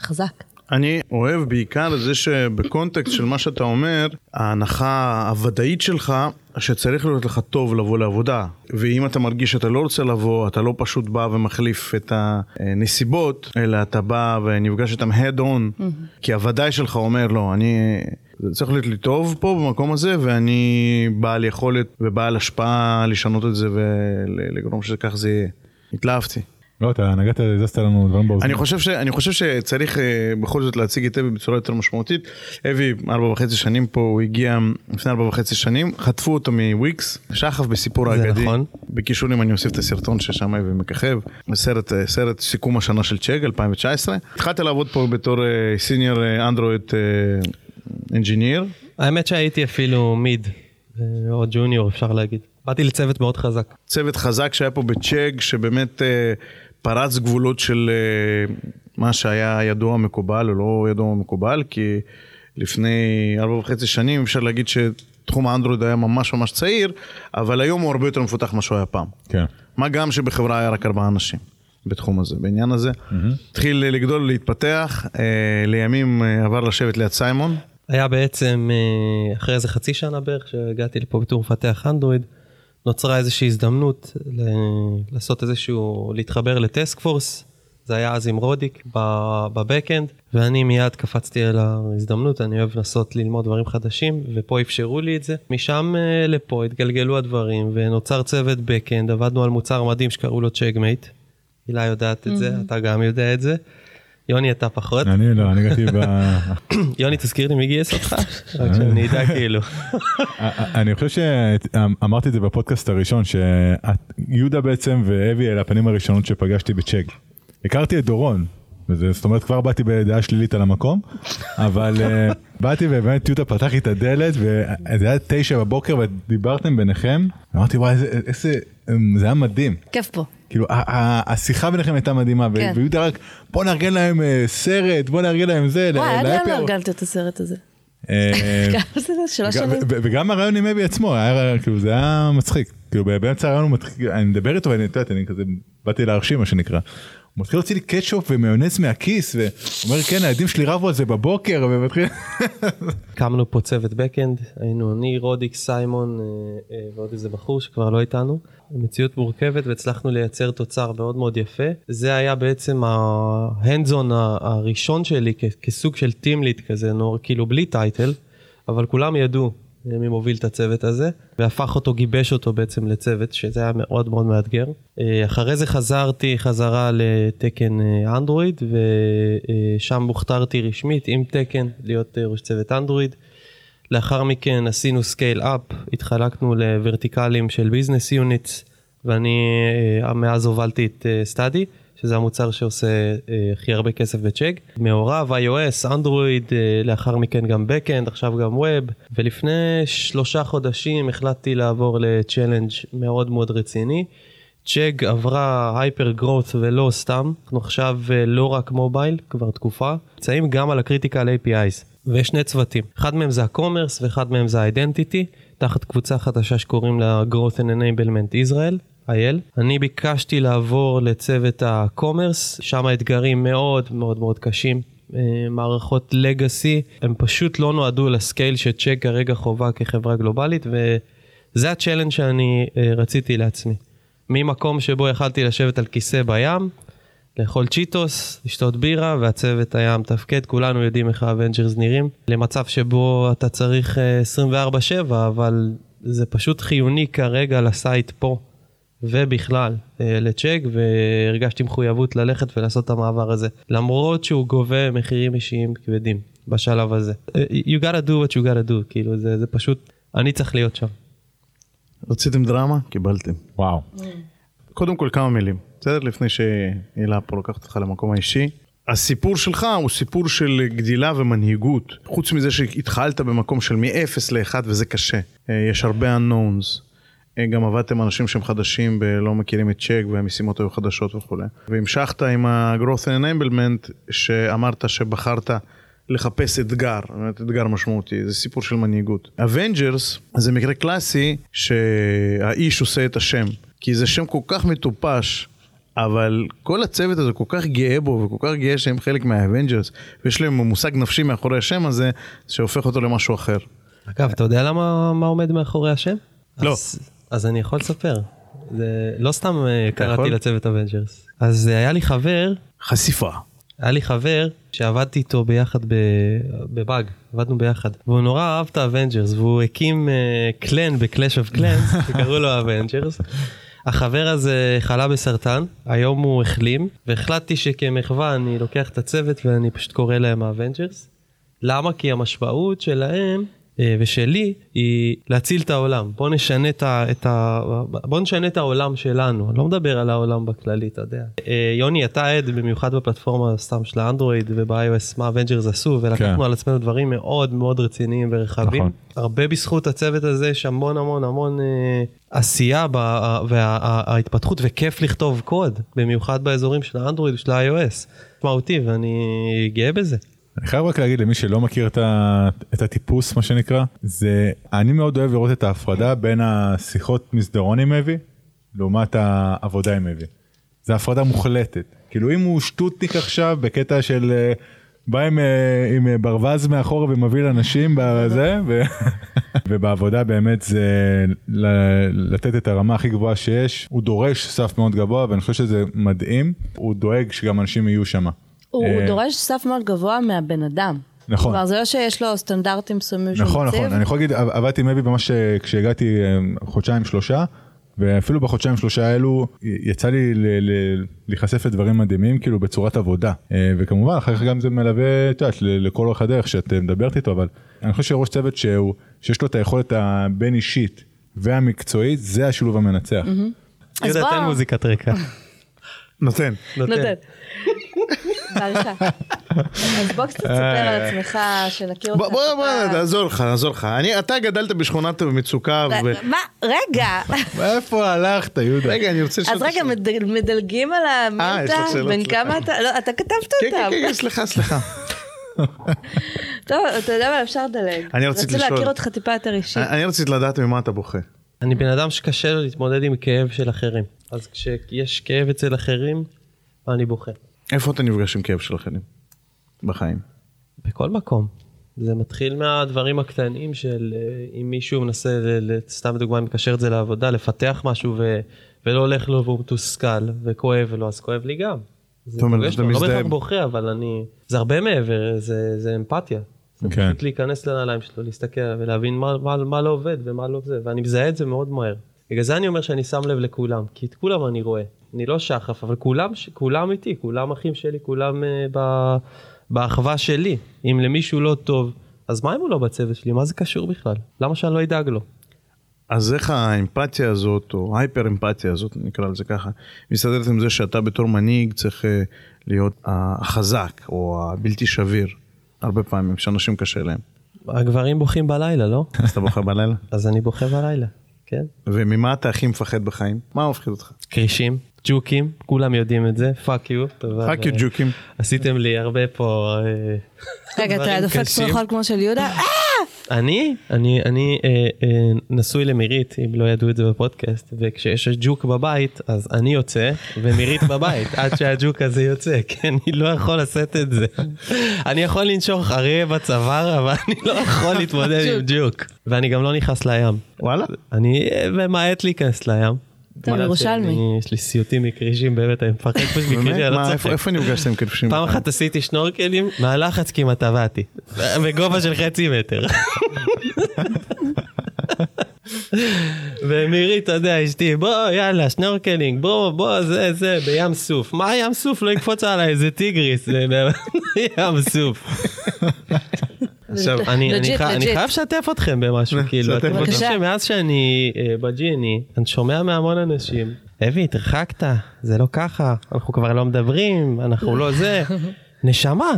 חזק. אני אוהב בעיקר את זה שבקונטקסט של מה שאתה אומר, ההנחה הוודאית שלך שצריך להיות לך טוב לבוא לעבודה. ואם אתה מרגיש שאתה לא רוצה לבוא, אתה לא פשוט בא ומחליף את הנסיבות, אלא אתה בא ונפגש איתם head on, כי הוודאי שלך אומר, לא, אני... זה צריך להיות לי טוב פה במקום הזה, ואני בעל יכולת ובעל השפעה לשנות את זה ולגרום שכך זה יהיה. התלהבתי. לא, אתה נגעת, הזזת לנו דברים באוזן. אני חושב, ש, אני חושב שצריך uh, בכל זאת להציג את אבי בצורה יותר משמעותית. אבי, ארבע וחצי שנים פה, הוא הגיע לפני ארבע וחצי שנים, חטפו אותו מוויקס, שחף בסיפור זה האגדי. נכון. בקישורים אני אוסיף את הסרטון ששם אבי מככב, סרט, אה, סרט סיכום השנה של צ'ק 2019. התחלתי לעבוד פה בתור סיניור אנדרואיד אנג'יניר. האמת שהייתי אפילו מיד, אה, או ג'וניור אפשר להגיד. באתי לצוות מאוד חזק. צוות חזק שהיה פה בצ'ק, שבאמת אה, פרץ גבולות של אה, מה שהיה ידוע מקובל או לא ידוע מקובל, כי לפני ארבע וחצי שנים אפשר להגיד שתחום האנדרואיד היה ממש ממש צעיר, אבל היום הוא הרבה יותר מפותח ממה שהוא היה פעם. כן. מה גם שבחברה היה רק ארבעה אנשים בתחום הזה, בעניין הזה. התחיל לגדול, להתפתח, אה, לימים אה, עבר לשבת ליד סיימון. היה בעצם אה, אחרי איזה חצי שנה בערך שהגעתי לפה בתור מפתח אנדרואיד, נוצרה איזושהי הזדמנות ל- לעשות איזשהו, להתחבר ל task force, זה היה אז עם רודיק ב backend, ואני מיד קפצתי על ההזדמנות, אני אוהב לנסות ללמוד דברים חדשים, ופה אפשרו לי את זה. משם אה, לפה התגלגלו הדברים, ונוצר צוות backend, עבדנו על מוצר מדהים שקראו לו CheggMate. הילה יודעת את זה, אתה גם יודע את זה. יוני אתה פחות. אני לא, אני הגעתי ב... [coughs] יוני תזכיר לי מי גייס אותך? רק שאני אדע כאילו. אני חושב שאמרתי את זה בפודקאסט הראשון, שיהודה בעצם ואבי אלה הפנים הראשונות שפגשתי בצ'ק. הכרתי את דורון, וזה, זאת אומרת כבר באתי בדעה שלילית על המקום, אבל אה, [laughs] באתי ובאמת יהודה פתח לי את הדלת וזה היה תשע בבוקר ודיברתם ביניכם, אמרתי וואי איזה, איזה, זה היה מדהים. כיף פה. כאילו השיחה ביניכם הייתה מדהימה כן. ויהודה רק בוא נארגן להם אה, סרט בוא נארגן להם זה. וואי, עד לאן אאור." ארגנת את הסרט הזה? אה? [laughs] שלוש וגם- הרעיון עם אבי עצמו כאילו זה היה מצחיק כאילו באמצע הרעיון הוא מתחיל אני מדבר איתו ואני יודעת, אני כזה באתי להרשים מה שנקרא. הוא מתחיל להוציא לי קטשופ ומיונז מהכיס ואומר כן הילדים שלי רבו על זה בבוקר ומתחיל הקמנו פה צוות backend, היינו אני, רודיק, סיימון אה, אה, ועוד איזה בחור שכבר לא איתנו. מציאות מורכבת והצלחנו לייצר תוצר מאוד מאוד יפה. זה היה בעצם ה hands-on הראשון שלי כסוג של team lead כזה, נור, כאילו בלי title, אבל כולם ידעו מי מוביל את הצוות הזה, והפך אותו, גיבש אותו בעצם לצוות, שזה היה מאוד מאוד מאתגר. אה, אחרי זה חזרתי חזרה לתקן אה, אנדרואיד, ושם הוכתרתי רשמית עם תקן להיות אה, ראש צוות אנדרואיד. לאחר מכן עשינו scale up, התחלקנו לוורטיקלים של business units, ואני אה, מאז הובלתי את Study, שזה המוצר שעושה אה, הכי הרבה כסף ב Chegg. מעורב iOS, אנדרואיד, אה, לאחר מכן גם backend, עכשיו גם web, ולפני שלושה חודשים החלטתי לעבור ל challenge מאוד מאוד רציני. Chegg עברה hyper growth ולא סתם, אנחנו עכשיו אה, לא רק mobile, כבר תקופה, נמצאים גם על ה critical APIs, ויש שני צוותים, אחד מהם זה ה commerce ואחד מהם זה ה identity, תחת קבוצה חדשה שקוראים לה growth and enablement Israel. אייל. אני ביקשתי לעבור לצוות ה commerce, שם האתגרים מאוד מאוד מאוד קשים. אה, מערכות legacy, הם פשוט לא נועדו ל scale ש Chegg כרגע חובה כחברה גלובלית, וזה ה challenge שאני אה, רציתי לעצמי. ממקום שבו יכלתי לשבת על כיסא בים, לאכול צ'יטוס, לשתות בירה, והצוות היה מתפקד, כולנו יודעים איך ה Avengers נראים, למצב שבו אתה צריך אה, 24/7, אבל זה פשוט חיוני כרגע לסייט פה. ובכלל אה, לצ'ק והרגשתי מחויבות ללכת ולעשות את המעבר הזה למרות שהוא גובה מחירים אישיים כבדים בשלב הזה. אה, you gotta do what you gotta do כאילו זה, זה פשוט אני צריך להיות שם. רציתם דרמה? קיבלתם. וואו. קודם כל כמה מילים, בסדר? לפני שהילה פה לוקחת אותך למקום האישי. הסיפור שלך הוא סיפור של גדילה ומנהיגות. חוץ מזה שהתחלת במקום של מ-0 ל-1 וזה קשה. אה, יש הרבה unknowns. גם עבדתם אנשים שהם חדשים ולא מכירים את Chegg והמשימות היו חדשות וכולי. והמשכת עם ה-growth and enablement שאמרת שבחרת לחפש אתגר, באמת אתגר משמעותי, זה סיפור של מנהיגות. Avengers זה מקרה קלאסי שהאיש עושה את השם, כי זה שם כל כך מטופש. אבל כל הצוות הזה כל כך גאה בו וכל כך גאה שהם חלק מה Avengers ויש להם מושג נפשי מאחורי השם הזה שהופך אותו למשהו אחר. אגב, אתה יודע למה מה עומד מאחורי השם? לא. אז, אז אני יכול לספר. זה לא סתם אה? קראתי לצוות Avengers. אז אה, היה לי חבר, חשיפה. היה לי חבר שעבדתי איתו ביחד ב- בבאג, עבדנו ביחד. והוא נורא אהב את ה Avengers, והוא הקים אה, clan ב Clash of Clans, שקראו לו ה Avengers. החבר הזה חלה בסרטן, היום הוא החלים, והחלטתי שכמחווה אני לוקח את הצוות ואני פשוט קורא להם ה Avengers. למה? כי המשמעות שלהם ושלי היא להציל את העולם. בוא נשנה את, ה, את, ה, בוא נשנה את העולם שלנו. אני לא מדבר על העולם בכללי, אתה יודע. אה, יוני, אתה עד במיוחד בפלטפורמה סתם של האנדרואיד וב-iOS, מה Avengers עשו, ולקחנו כן. על עצמנו דברים מאוד מאוד רציניים ורחבים. נכון. הרבה בזכות הצוות הזה יש המון המון המון אה, עשייה וההתפתחות וכיף לכתוב קוד, במיוחד באזורים של האנדרואיד ושל ה-iOS. משמעותי ואני גאה בזה. אני חייב רק להגיד למי שלא מכיר את, ה, את הטיפוס מה שנקרא זה אני מאוד אוהב לראות את ההפרדה בין השיחות מסדרון עם אבי לעומת העבודה עם אבי. זה הפרדה מוחלטת כאילו אם הוא שטוטניק עכשיו בקטע של אה, בא עם, אה, עם אה, ברווז מאחורה ומביא אנשים בזה ו, [laughs] ובעבודה באמת זה לתת את הרמה הכי גבוהה שיש הוא דורש סף מאוד גבוה ואני חושב שזה מדהים הוא דואג שגם אנשים יהיו שם. הוא אה, דורש סף מאוד גבוה מהבן אדם. נכון. כלומר, זה לא שיש לו סטנדרטים מסוימים שהוא נכון מציב. נכון אני יכול להגיד עב- עבדתי עם אבי ממש כשהגעתי אה, חודשיים שלושה ואפילו בחודשיים שלושה האלו יצא לי להיחשף לדברים מדהימים כאילו בצורת עבודה אה, וכמובן אחר כך גם זה מלווה את יודעת לכל אורך הדרך שאת מדברת איתו אבל אני חושב שראש צוות שהוא שיש לו את היכולת הבין אישית והמקצועית זה השילוב המנצח. אז יהודה, בוא. תן מוזיקת רקע. [laughs] נותן. נותן. בעריכה. אז בוא קצת תספר על עצמך, שנכיר אותך. בוא בוא. נעזור לך נעזור לך. אני אתה גדלת בשכונת מצוקה ו... מה? רגע. איפה הלכת יהודה? רגע אני רוצה אז לשאול רגע, אותך מדל- מדלגים על אה, המילתא? שאלות, בן. כמה אתה? לא, אתה כתבת כן כן אותם. כן סליחה סליחה. [laughs] טוב, אתה יודע מה, אפשר לדלג. אני רציתי רציתי להכיר לשאול. אותך טיפה יותר אישית. אני רציתי לדעת ממה אתה בוכה. אני בן אדם שקשה לו להתמודד עם כאב של אחרים. אז כשיש כאב אצל אחרים, אני בוכה. איפה אתה נפגש עם כאב של אחרים? בחיים. בכל מקום. זה מתחיל מהדברים הקטנים של אה, אם מישהו מנסה, סתם דוגמא, מקשר את זה לעבודה, לפתח משהו ו, ולא הולך לו והוא מתוסכל וכואב לו, אז כואב לי גם. זאת אומרת, אתה לא מזדהה. בהכרח בוכה, אבל אני... זה הרבה מעבר, זה, זה אמפתיה. זה כן. פשוט להיכנס לנעליים שלו, להסתכל ולהבין מה, מה, מה לא עובד ומה לא זה, ואני מזהה את זה מאוד מהר. בגלל זה אני אומר שאני שם לב לכולם, כי את כולם אני רואה. אני לא שחף, אבל כולם, כולם איתי, כולם אחים שלי, כולם uh, ב, באחווה שלי. אם למישהו לא טוב, אז מה אם הוא לא בצוות שלי? מה זה קשור בכלל? למה שאני לא אדאג לו? אז איך האמפתיה הזאת, או ההיפר אמפתיה הזאת, נקרא לזה ככה, מסתדרת עם זה שאתה בתור מנהיג צריך אה, להיות החזק, או הבלתי שביר, הרבה פעמים, שאנשים קשה להם. הגברים בוכים בלילה, לא? אז אתה בוכה בלילה? [laughs] אז אני בוכה בלילה, כן? וממה אתה הכי מפחד בחיים? מה מפחיד אותך? כרישים, ג'וקים, כולם יודעים את זה, fuck you. Fuck you ג'וקים. עשיתם לי הרבה פה... אה, רגע, אתה דופק. צרחות כמו של יהודה? אה! אני, אני, אני אה, אה, נשוי למירית, אם לא ידעו את זה בפודקאסט, וכשיש ג'וק בבית, אז אני יוצא, ומירית [laughs] בבית, עד שהג'וק הזה יוצא, [laughs] כי אני לא יכול לשאת את זה. [laughs] אני יכול לנשוך אריה בצוואר, אבל אני לא יכול להתמודד עם ג'וק. ואני גם לא נכנס לים. וואלה? אני אה, ממעט להיכנס לים. טוב, בגלל ירושלמי. יש לי סיוטים מכרישים, באמת, אני מפחד [laughs] פשוט מכרישים, באמת? אני לא איפה- צוחק. איפה נפגשתם כתפשים? פעם אחת עשיתי שנורקלים, מהלחץ כמעט טבעתי. בגובה של חצי מטר. [laughs] ומירי, אתה יודע, אשתי, בוא, יאללה, שנורקלינג, בוא, בוא, זה, זה, בים סוף. מה ים סוף? לא יקפוץ עליי איזה טיגריס, זה [laughs] ים סוף. עכשיו, [laughs] אני. חייב לשתף אתכם במשהו, כאילו, אתם יודעים. שמאז שאני אה, בג'יני, אני שומע מהמון אנשים, אבי, התרחקת, זה לא ככה, אנחנו כבר לא מדברים, אנחנו לא זה. [laughs] נשמה,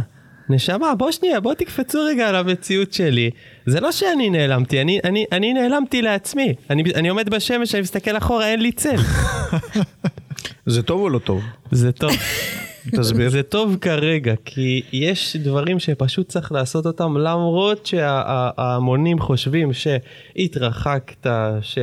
נשמה, בוא שנייה, בוא תקפצו רגע על המציאות שלי. זה לא שאני נעלמתי, אני, אני, אני נעלמתי לעצמי. אני, אני עומד בשמש, אני מסתכל אחורה, אין לי צל. [laughs] זה טוב או לא טוב? זה טוב. [laughs] תסביר. זה טוב כרגע, כי יש דברים שפשוט צריך לעשות אותם, למרות שההמונים חושבים שהתרחקת, ש...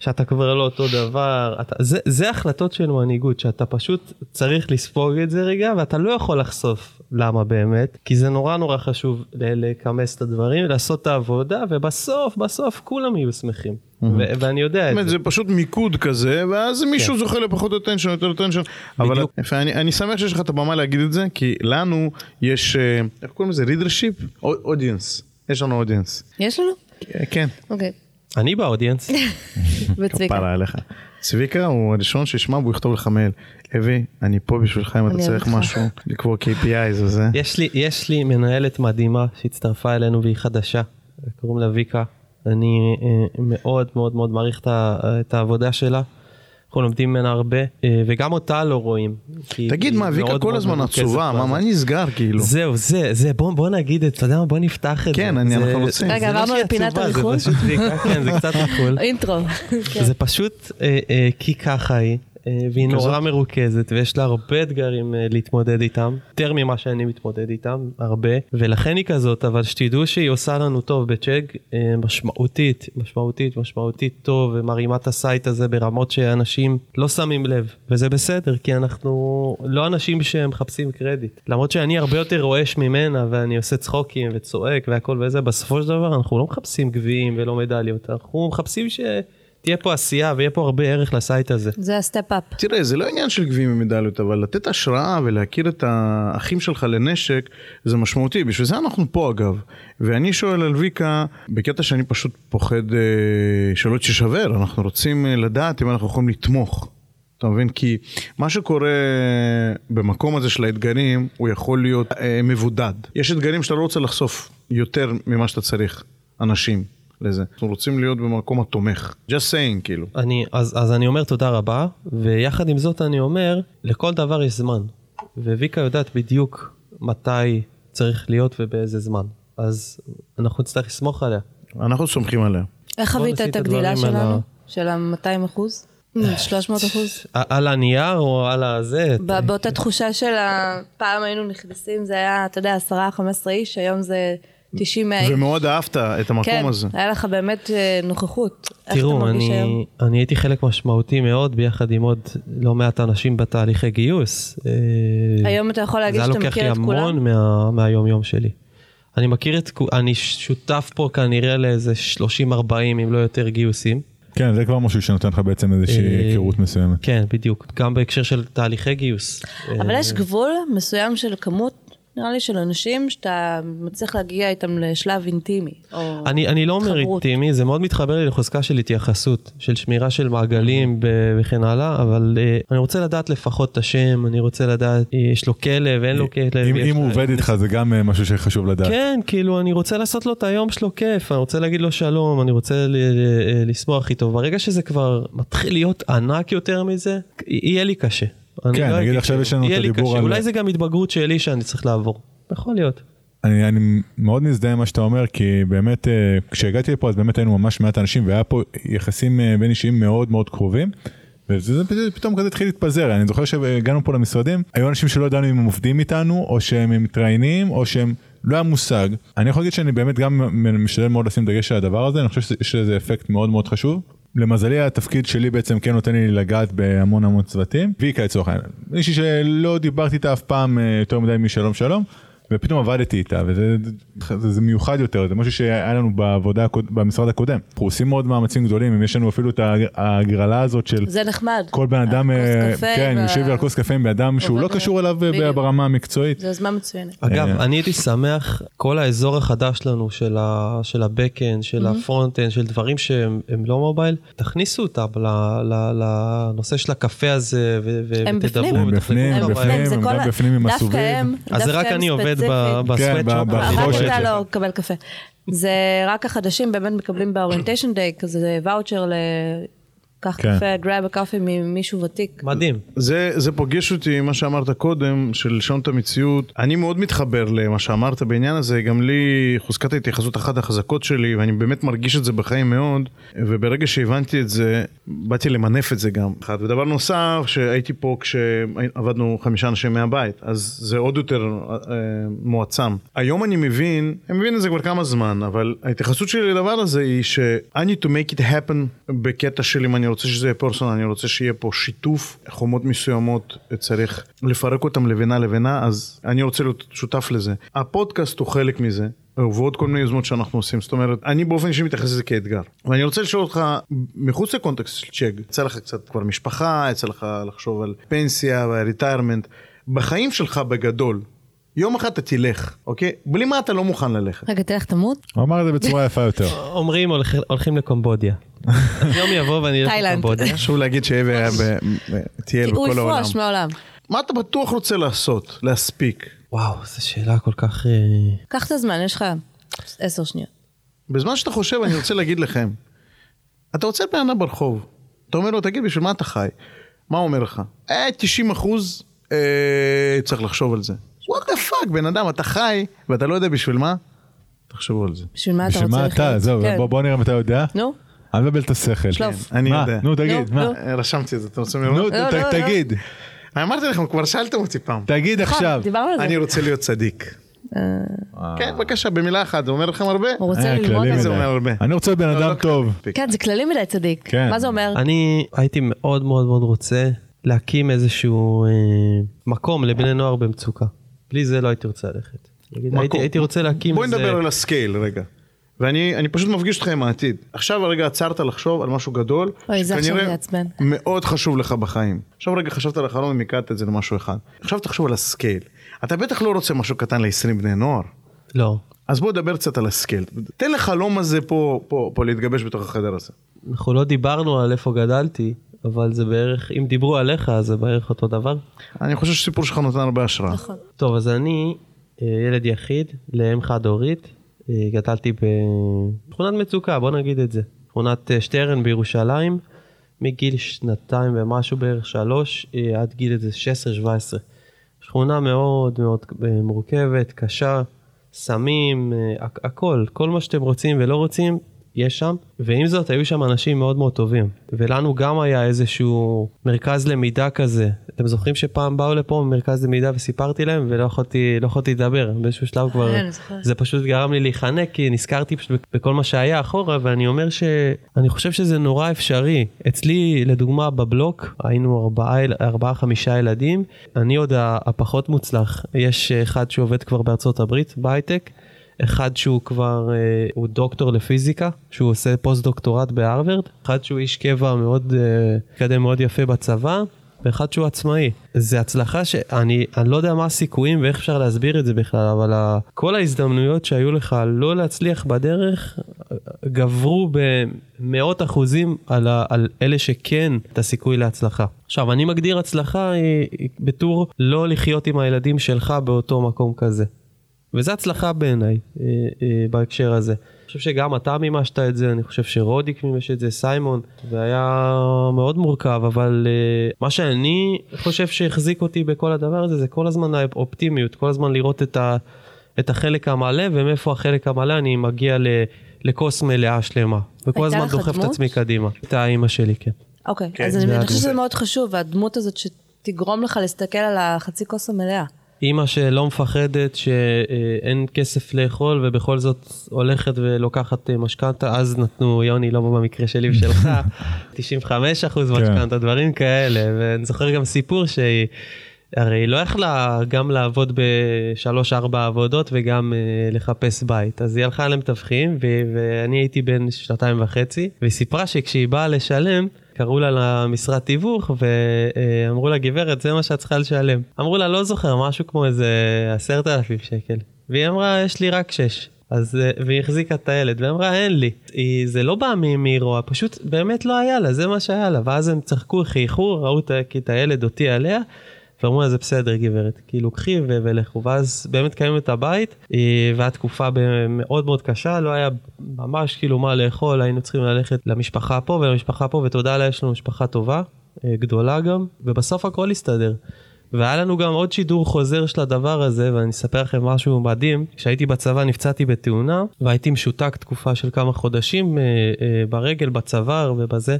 שאתה כבר לא אותו דבר, אתה, זה, זה החלטות של מנהיגות, שאתה פשוט צריך לספוג את זה רגע, ואתה לא יכול לחשוף למה באמת, כי זה נורא נורא חשוב לכמס את הדברים, לעשות את העבודה, ובסוף, בסוף כולם יהיו שמחים. ו- ואני יודע את באמת, זה. זה פשוט מיקוד כזה, ואז מישהו זוכה לפחות attention, יותר attention. אבל אני, אני שמח שיש לך את הבמה להגיד את זה, כי לנו יש, אה, איך קוראים לזה? readership? אודיאנס. יש לנו אודיאנס. יש לנו? כן, אוקיי. אני באודיאנס. [laughs] וצביקה. כפרה עליך. צביקה הוא הראשון שישמע והוא יכתוב לך מייל. אבי, אני פה בשבילך אם אתה צריך משהו, לקבוע KPIs וזה. יש לי, יש לי מנהלת מדהימה שהצטרפה אלינו והיא חדשה, קוראים לה ויקה. אני אה, מאוד מאוד מאוד מעריך את העבודה שלה. אנחנו לומדים ממנה הרבה, אה, וגם אותה לא רואים. תגיד מה, ויקה כל הזמן עצובה, מה. מה נסגר כאילו? זהו, זה, זה, בוא, בוא נגיד את, אתה יודע מה, בוא נפתח את כן, זה. אני- זה- אנחנו רוצים. רגע, לא עברנו לפינת הריכול? זה פשוט ויקה, כן, זה קצת ריכול. [laughs] Intro. כן. זה פשוט אה, אה, כי ככה היא, והיא כזאת? נורא מרוכזת, ויש לה הרבה אתגרים אה, להתמודד איתם, יותר ממה שאני מתמודד איתם, הרבה, ולכן היא כזאת, אבל שתדעו שהיא עושה לנו טוב ב Chegg, אה, משמעותית, משמעותית, משמעותית טוב, ומרימה את ה site הזה ברמות שאנשים לא שמים לב, וזה בסדר, כי אנחנו לא אנשים שמחפשים קרדיט. למרות שאני הרבה יותר רועש ממנה, ואני עושה צחוקים וצועק והכל וזה, בסופו של דבר אנחנו לא מחפשים גביעים ולא מדליות, אנחנו מחפשים ש... תהיה פה עשייה ויהיה פה הרבה ערך ל site הזה. זה ה step-up. תראה, זה לא עניין של גביעים ומדליות, אבל לתת השראה ולהכיר את האחים שלך לנשק, זה משמעותי. בשביל זה אנחנו פה אגב. ואני שואל על ויקה, בקטע שאני פשוט פוחד אה, שלא תשבר, אנחנו רוצים אה, לדעת אם אנחנו יכולים לתמוך. אתה מבין? כי מה שקורה במקום הזה של האתגרים, הוא יכול להיות אה, מבודד. יש אתגרים שאתה לא רוצה לחשוף יותר ממה שאתה צריך אנשים לזה. אנחנו רוצים להיות במקום התומך. just saying, כאילו. אני, אז, אז אני אומר תודה רבה, ויחד עם זאת אני אומר, לכל דבר יש זמן. וויקה יודעת בדיוק מתי צריך להיות ובאיזה זמן. אז אנחנו נצטרך לסמוך עליה. אנחנו סומכים עליה. איך חווית את הגדילה שלנו? של ה-200 אחוז? [laughs] 300 אחוז? ע- על הנייר או על הזה? באותה תחושה של ה- פעם היינו נכנסים, זה היה, אתה יודע, 10-15 איש, היום זה 90 איש. ומאוד אהבת את המקום כן, הזה. היה לך באמת אה, נוכחות. תראו, אני? אני הייתי חלק משמעותי מאוד ביחד עם עוד לא מעט אנשים בתהליכי גיוס. אה, היום אתה יכול להגיד זה היה שאתה לוקח מכיר לי את המון כולם? מה, מהיום יום שלי. אני מכיר את, אני שותף פה כנראה לאיזה 30-40 אם לא יותר גיוסים. כן, זה כבר משהו שנותן לך בעצם איזושהי אה, היכרות מסוימת. כן, בדיוק. גם בהקשר של תהליכי גיוס. אבל יש גבול מסוים של כמות, נראה לי, של אנשים שאתה מצליח להגיע איתם לשלב אינטימי. או אני, אני לא אומר. אינטימי, זה מאוד מתחבר לי לחוזקה של התייחסות, של שמירה של מעגלים ב- וכן הלאה, אבל uh, אני רוצה לדעת לפחות את השם, אני רוצה לדעת, אה, יש לו כלב, אין לו כלב. אם אם הוא עובד איתך זה גם אה, משהו שחשוב לדעת. כן, כאילו, אני רוצה לעשות לו את היום שלו כיף, אני רוצה להגיד לו שלום, אני רוצה ל- ל- לשמוח איתו. ברגע שזה כבר מתחיל להיות ענק יותר מזה, יהיה לי קשה. כן, לא נגיד עכשיו כאילו, יש לנו את הדיבור. על- אולי זה גם התבגרות שלי שאני צריך לעבור. יכול להיות. אני, אני מאוד מזדהה עם מה שאתה אומר, כי באמת, אה, כשהגעתי לפה אז באמת היינו ממש מעט אנשים, והיה פה יחסים אה, בין אישיים מאוד מאוד קרובים. וזה זה פתאום- פתאום כזה התחיל להתפזר, אני זוכר שהגענו פה למשרדים, היו אנשים שלא ידענו אם הם עובדים איתנו, או שהם מתראיינים, או שהם, לא היה מושג. אני יכול להגיד שאני באמת גם משתדל מאוד לשים דגש על הדבר הזה, אני חושב שיש לזה אפקט מאוד מאוד חשוב. למזלי התפקיד שלי בעצם כן נותן לי לגעת בהמון המון צוותים. ויקה לצורך העניין, מישהי שלא דיברתי איתה אף פעם אה, יותר מדי משלום שלום. ופתאום עבדתי איתה וזה זה, זה מיוחד יותר זה משהו שהיה לנו בעבודה במשרד הקודם אנחנו עושים מאוד מאמצים גדולים אם יש לנו אפילו את ההג- ההגרלה הזאת של זה נחמד. כל בן אדם אה, קפה כן וה- יושב על כוס קפה עם בן אדם שהוא לא קשור אליו ב- בדיוק. ברמה המקצועית זו יוזמה מצוינת. אגב, אה. אני הייתי שמח, כל האזור החדש שלנו של, ה, של ה-Backend, של הפרונט-אנד, של דברים שהם הם לא מובייל, תכניסו אותם ל, ל, לנושא של הקפה הזה, ו, ו, הם ותדברו. בפנים. הם בפנים, הם. בפנים. הם בפנים עם דווקא הסובים. הם, אז זה רק הם אני עובד ספציפית. בסוואט כן, שופ. ב- רק בחושך. אתה לא מקבל קפה. זה רק החדשים באמת מקבלים באוריינטיישן דיי כזה ואוצ'ר קח כן. קפה, a coffee ממישהו ותיק. מדהים. זה, זה פוגש אותי, מה שאמרת קודם, של לשנות את המציאות. אני מאוד מתחבר למה שאמרת בעניין הזה, גם לי חוזקת ההתייחסות אחת החזקות שלי, ואני באמת מרגיש את זה בחיים מאוד, וברגע שהבנתי את זה, באתי למנף את זה גם. אחד. ודבר נוסף, שהייתי פה כשעבדנו חמישה אנשים מהבית, אז זה עוד יותר אה, מועצם. היום אני מבין, אני מבין את זה כבר כמה זמן, אבל ההתייחסות שלי לדבר הזה היא ש- I need to make it happen בקטע של אם אני רוצה שזה יהיה personal, אני רוצה שיהיה פה שיתוף, חומות מסוימות צריך לפרק אותם לבנה לבנה, אז אני רוצה להיות שותף לזה. הפודקאסט הוא חלק מזה. ועוד כל מיני יוזמות שאנחנו עושים, זאת אומרת, אני באופן אישי מתייחס לזה כאתגר. ואני רוצה לשאול אותך, מחוץ ל context של צ'ק, יצא לך קצת כבר משפחה, יצא לך לחשוב על פנסיה ו retirement, בחיים שלך בגדול, יום אחד אתה תלך, אוקיי? בלי מה אתה לא מוכן ללכת. רגע, תלך תמות? הוא אמר את זה בצורה יפה יותר. אומרים הולכ- הולכים לקומבודיה. יום יבוא ואני אלך תאילנד. לקומבודיה. חשוב להגיד שאבי היה בטייל הוא בכל העולם. יפרוש מהעולם. מה אתה בטוח רוצה לעשות, להספיק? וואו, זו שאלה כל כך... אה, קח את הזמן, יש לך עשר שניות. בזמן שאתה חושב, אני רוצה להגיד לכם, אתה רוצה בן אדם ברחוב, אתה אומר לו, תגיד, בשביל מה אתה חי? מה הוא אומר לך? אה, 90 אחוז, אה, צריך לחשוב על זה. Fuck, בן אדם, אתה חי, ואתה לא יודע בשביל מה? תחשבו על זה. בשביל מה אתה בשביל רוצה מה לחיות? אתה? זהו, כן. בוא בוא נראה אם אתה יודע. נו, אני מבלבל את השכל. שלוף. אני מה? יודע. נו תגיד, נו, מה? נו. אה, רשמתי את זה, אתם רוצים נו, לראות? ת- לא, לא, לא. תגיד, אני אמרתי לכם, כבר שאלתם אותי פעם. תגיד נכון, עכשיו. דיברנו על זה. אני רוצה להיות צדיק. כן, בבקשה, במילה אחת, זה אומר לכם הרבה? הוא רוצה אה, ללמוד על זה. אני רוצה להיות בן לא, אדם לא טוב. כן, זה כללי מדי צדיק. כן. מה זה אומר? אני הייתי מאוד מאוד מאוד רוצה להקים איזשהו אה, מקום לבני נוער במצוקה. בלי זה לא הייתי רוצה ללכת. הייתי. הייתי רוצה להקים בואי איזה... נדבר על ה scale רגע. ואני אני פשוט מפגיש אותך עם העתיד. עכשיו הרגע עצרת לחשוב על משהו גדול, אוי, זה עכשיו. מאוד חשוב לך בחיים. עכשיו רגע חשבת על החלום ומיקדת את זה למשהו אחד. עכשיו תחשוב על ה scale. אתה בטח לא רוצה משהו קטן ל-20 בני נוער. לא. אז בוא נדבר קצת על ה scale. תן לחלום הזה פה, פה, פה להתגבש בתוך החדר הזה. אנחנו לא דיברנו על איפה גדלתי, אבל זה בערך, אם דיברו עליך, אז זה בערך אותו דבר. אני חושב שהסיפור שלך נותן הרבה השראה. נכון. טוב, אז אני אה, ילד יחיד לאם חד הורית, אה, גדלתי בשכונת מצוקה, בוא נגיד את זה. שכונת אה, שטרן בירושלים, מגיל שנתיים ומשהו בערך שלוש, עד גיל איזה 16-17. שכונה מאוד מאוד מורכבת, קשה, סמים, הכ- הכל, כל מה שאתם רוצים ולא רוצים, יש שם, ועם זאת היו שם אנשים מאוד מאוד טובים. ולנו גם היה איזשהו מרכז למידה כזה. אתם זוכרים שפעם באו לפה ממרכז למידה וסיפרתי להם ולא יכולתי, לא יכולתי לדבר. באיזשהו שלב כבר, אה, זוכרת. זה פשוט גרם לי להיחנק כי נזכרתי פשוט בכל מה שהיה אחורה ואני אומר שאני חושב שזה נורא אפשרי. אצלי לדוגמה בבלוק היינו ארבעה, ארבעה חמישה ילדים, אני עוד הפחות מוצלח. יש אחד שעובד כבר בארצות הברית בהייטק. אחד שהוא כבר, אה, הוא דוקטור לפיזיקה, שהוא עושה פוסט דוקטורט בהרווארד, אחד שהוא איש קבע מאוד, אה, מתקדם מאוד יפה בצבא, ואחד שהוא עצמאי. זה הצלחה שאני אני לא יודע מה הסיכויים ואיך אפשר להסביר את זה בכלל, אבל ה, כל ההזדמנויות שהיו לך לא להצליח בדרך, אה, גברו במאות אחוזים על, ה, על אלה שכן את הסיכוי להצלחה. עכשיו, אני מגדיר הצלחה היא, היא בתור לא לחיות עם הילדים שלך באותו מקום כזה. וזו הצלחה בעיניי אה, אה, בהקשר הזה. אני חושב שגם אתה מימשת את זה, אני חושב שרודיק מימש את זה, סיימון, והיה מאוד מורכב, אבל אה, מה שאני חושב שהחזיק אותי בכל הדבר הזה, זה כל הזמן האופטימיות, כל הזמן לראות את, ה, את החלק המלא, ומאיפה החלק המלא אני מגיע ל, לכוס מלאה שלמה. וכל הזמן דוחף את? עצמי קדימה. הייתה אימא שלי, כן. אוקיי, כן, אז זה אני. חושבת שזה מאוד חשוב, והדמות הזאת שתגרום לך להסתכל על החצי כוס המלאה. אימא שלא מפחדת שאין כסף לאכול ובכל זאת הולכת ולוקחת אה, משכנתה, אז נתנו, יוני, לא במקרה שלי [laughs] ושלך, 95 אחוז כן. משכנתה, דברים כאלה, ואני זוכר גם סיפור שהיא, הרי היא לא יכלה גם לעבוד בשלוש ארבע עבודות וגם אה, לחפש בית, אז היא הלכה למתווכים ואני הייתי בן שנתיים וחצי, והיא סיפרה שכשהיא באה לשלם, קראו לה למשרת תיווך ואמרו לה גברת זה מה שאת צריכה לשלם. אמרו לה לא זוכר משהו כמו איזה עשרת אלפים שקל. והיא אמרה יש לי רק שש. אז אה, והיא החזיקה את הילד ואמרה אין לי. היא, זה לא בא מרוע פשוט באמת לא היה לה זה מה שהיה לה ואז הם צחקו חייכו ראו את הילד אותי עליה. ואמרו לה זה בסדר גברת, כאילו קחי ולכו, ואז באמת קיימו את הבית, אה, והיה תקופה מאוד מאוד קשה, לא היה ממש כאילו מה לאכול, היינו צריכים ללכת למשפחה פה ולמשפחה פה, ותודה לאל יש לנו משפחה טובה, אה, גדולה גם, ובסוף הכל הסתדר. והיה לנו גם עוד שידור חוזר של הדבר הזה, ואני אספר לכם משהו מדהים. כשהייתי בצבא נפצעתי בתאונה, והייתי משותק תקופה של כמה חודשים אה, אה, ברגל, בצוואר ובזה.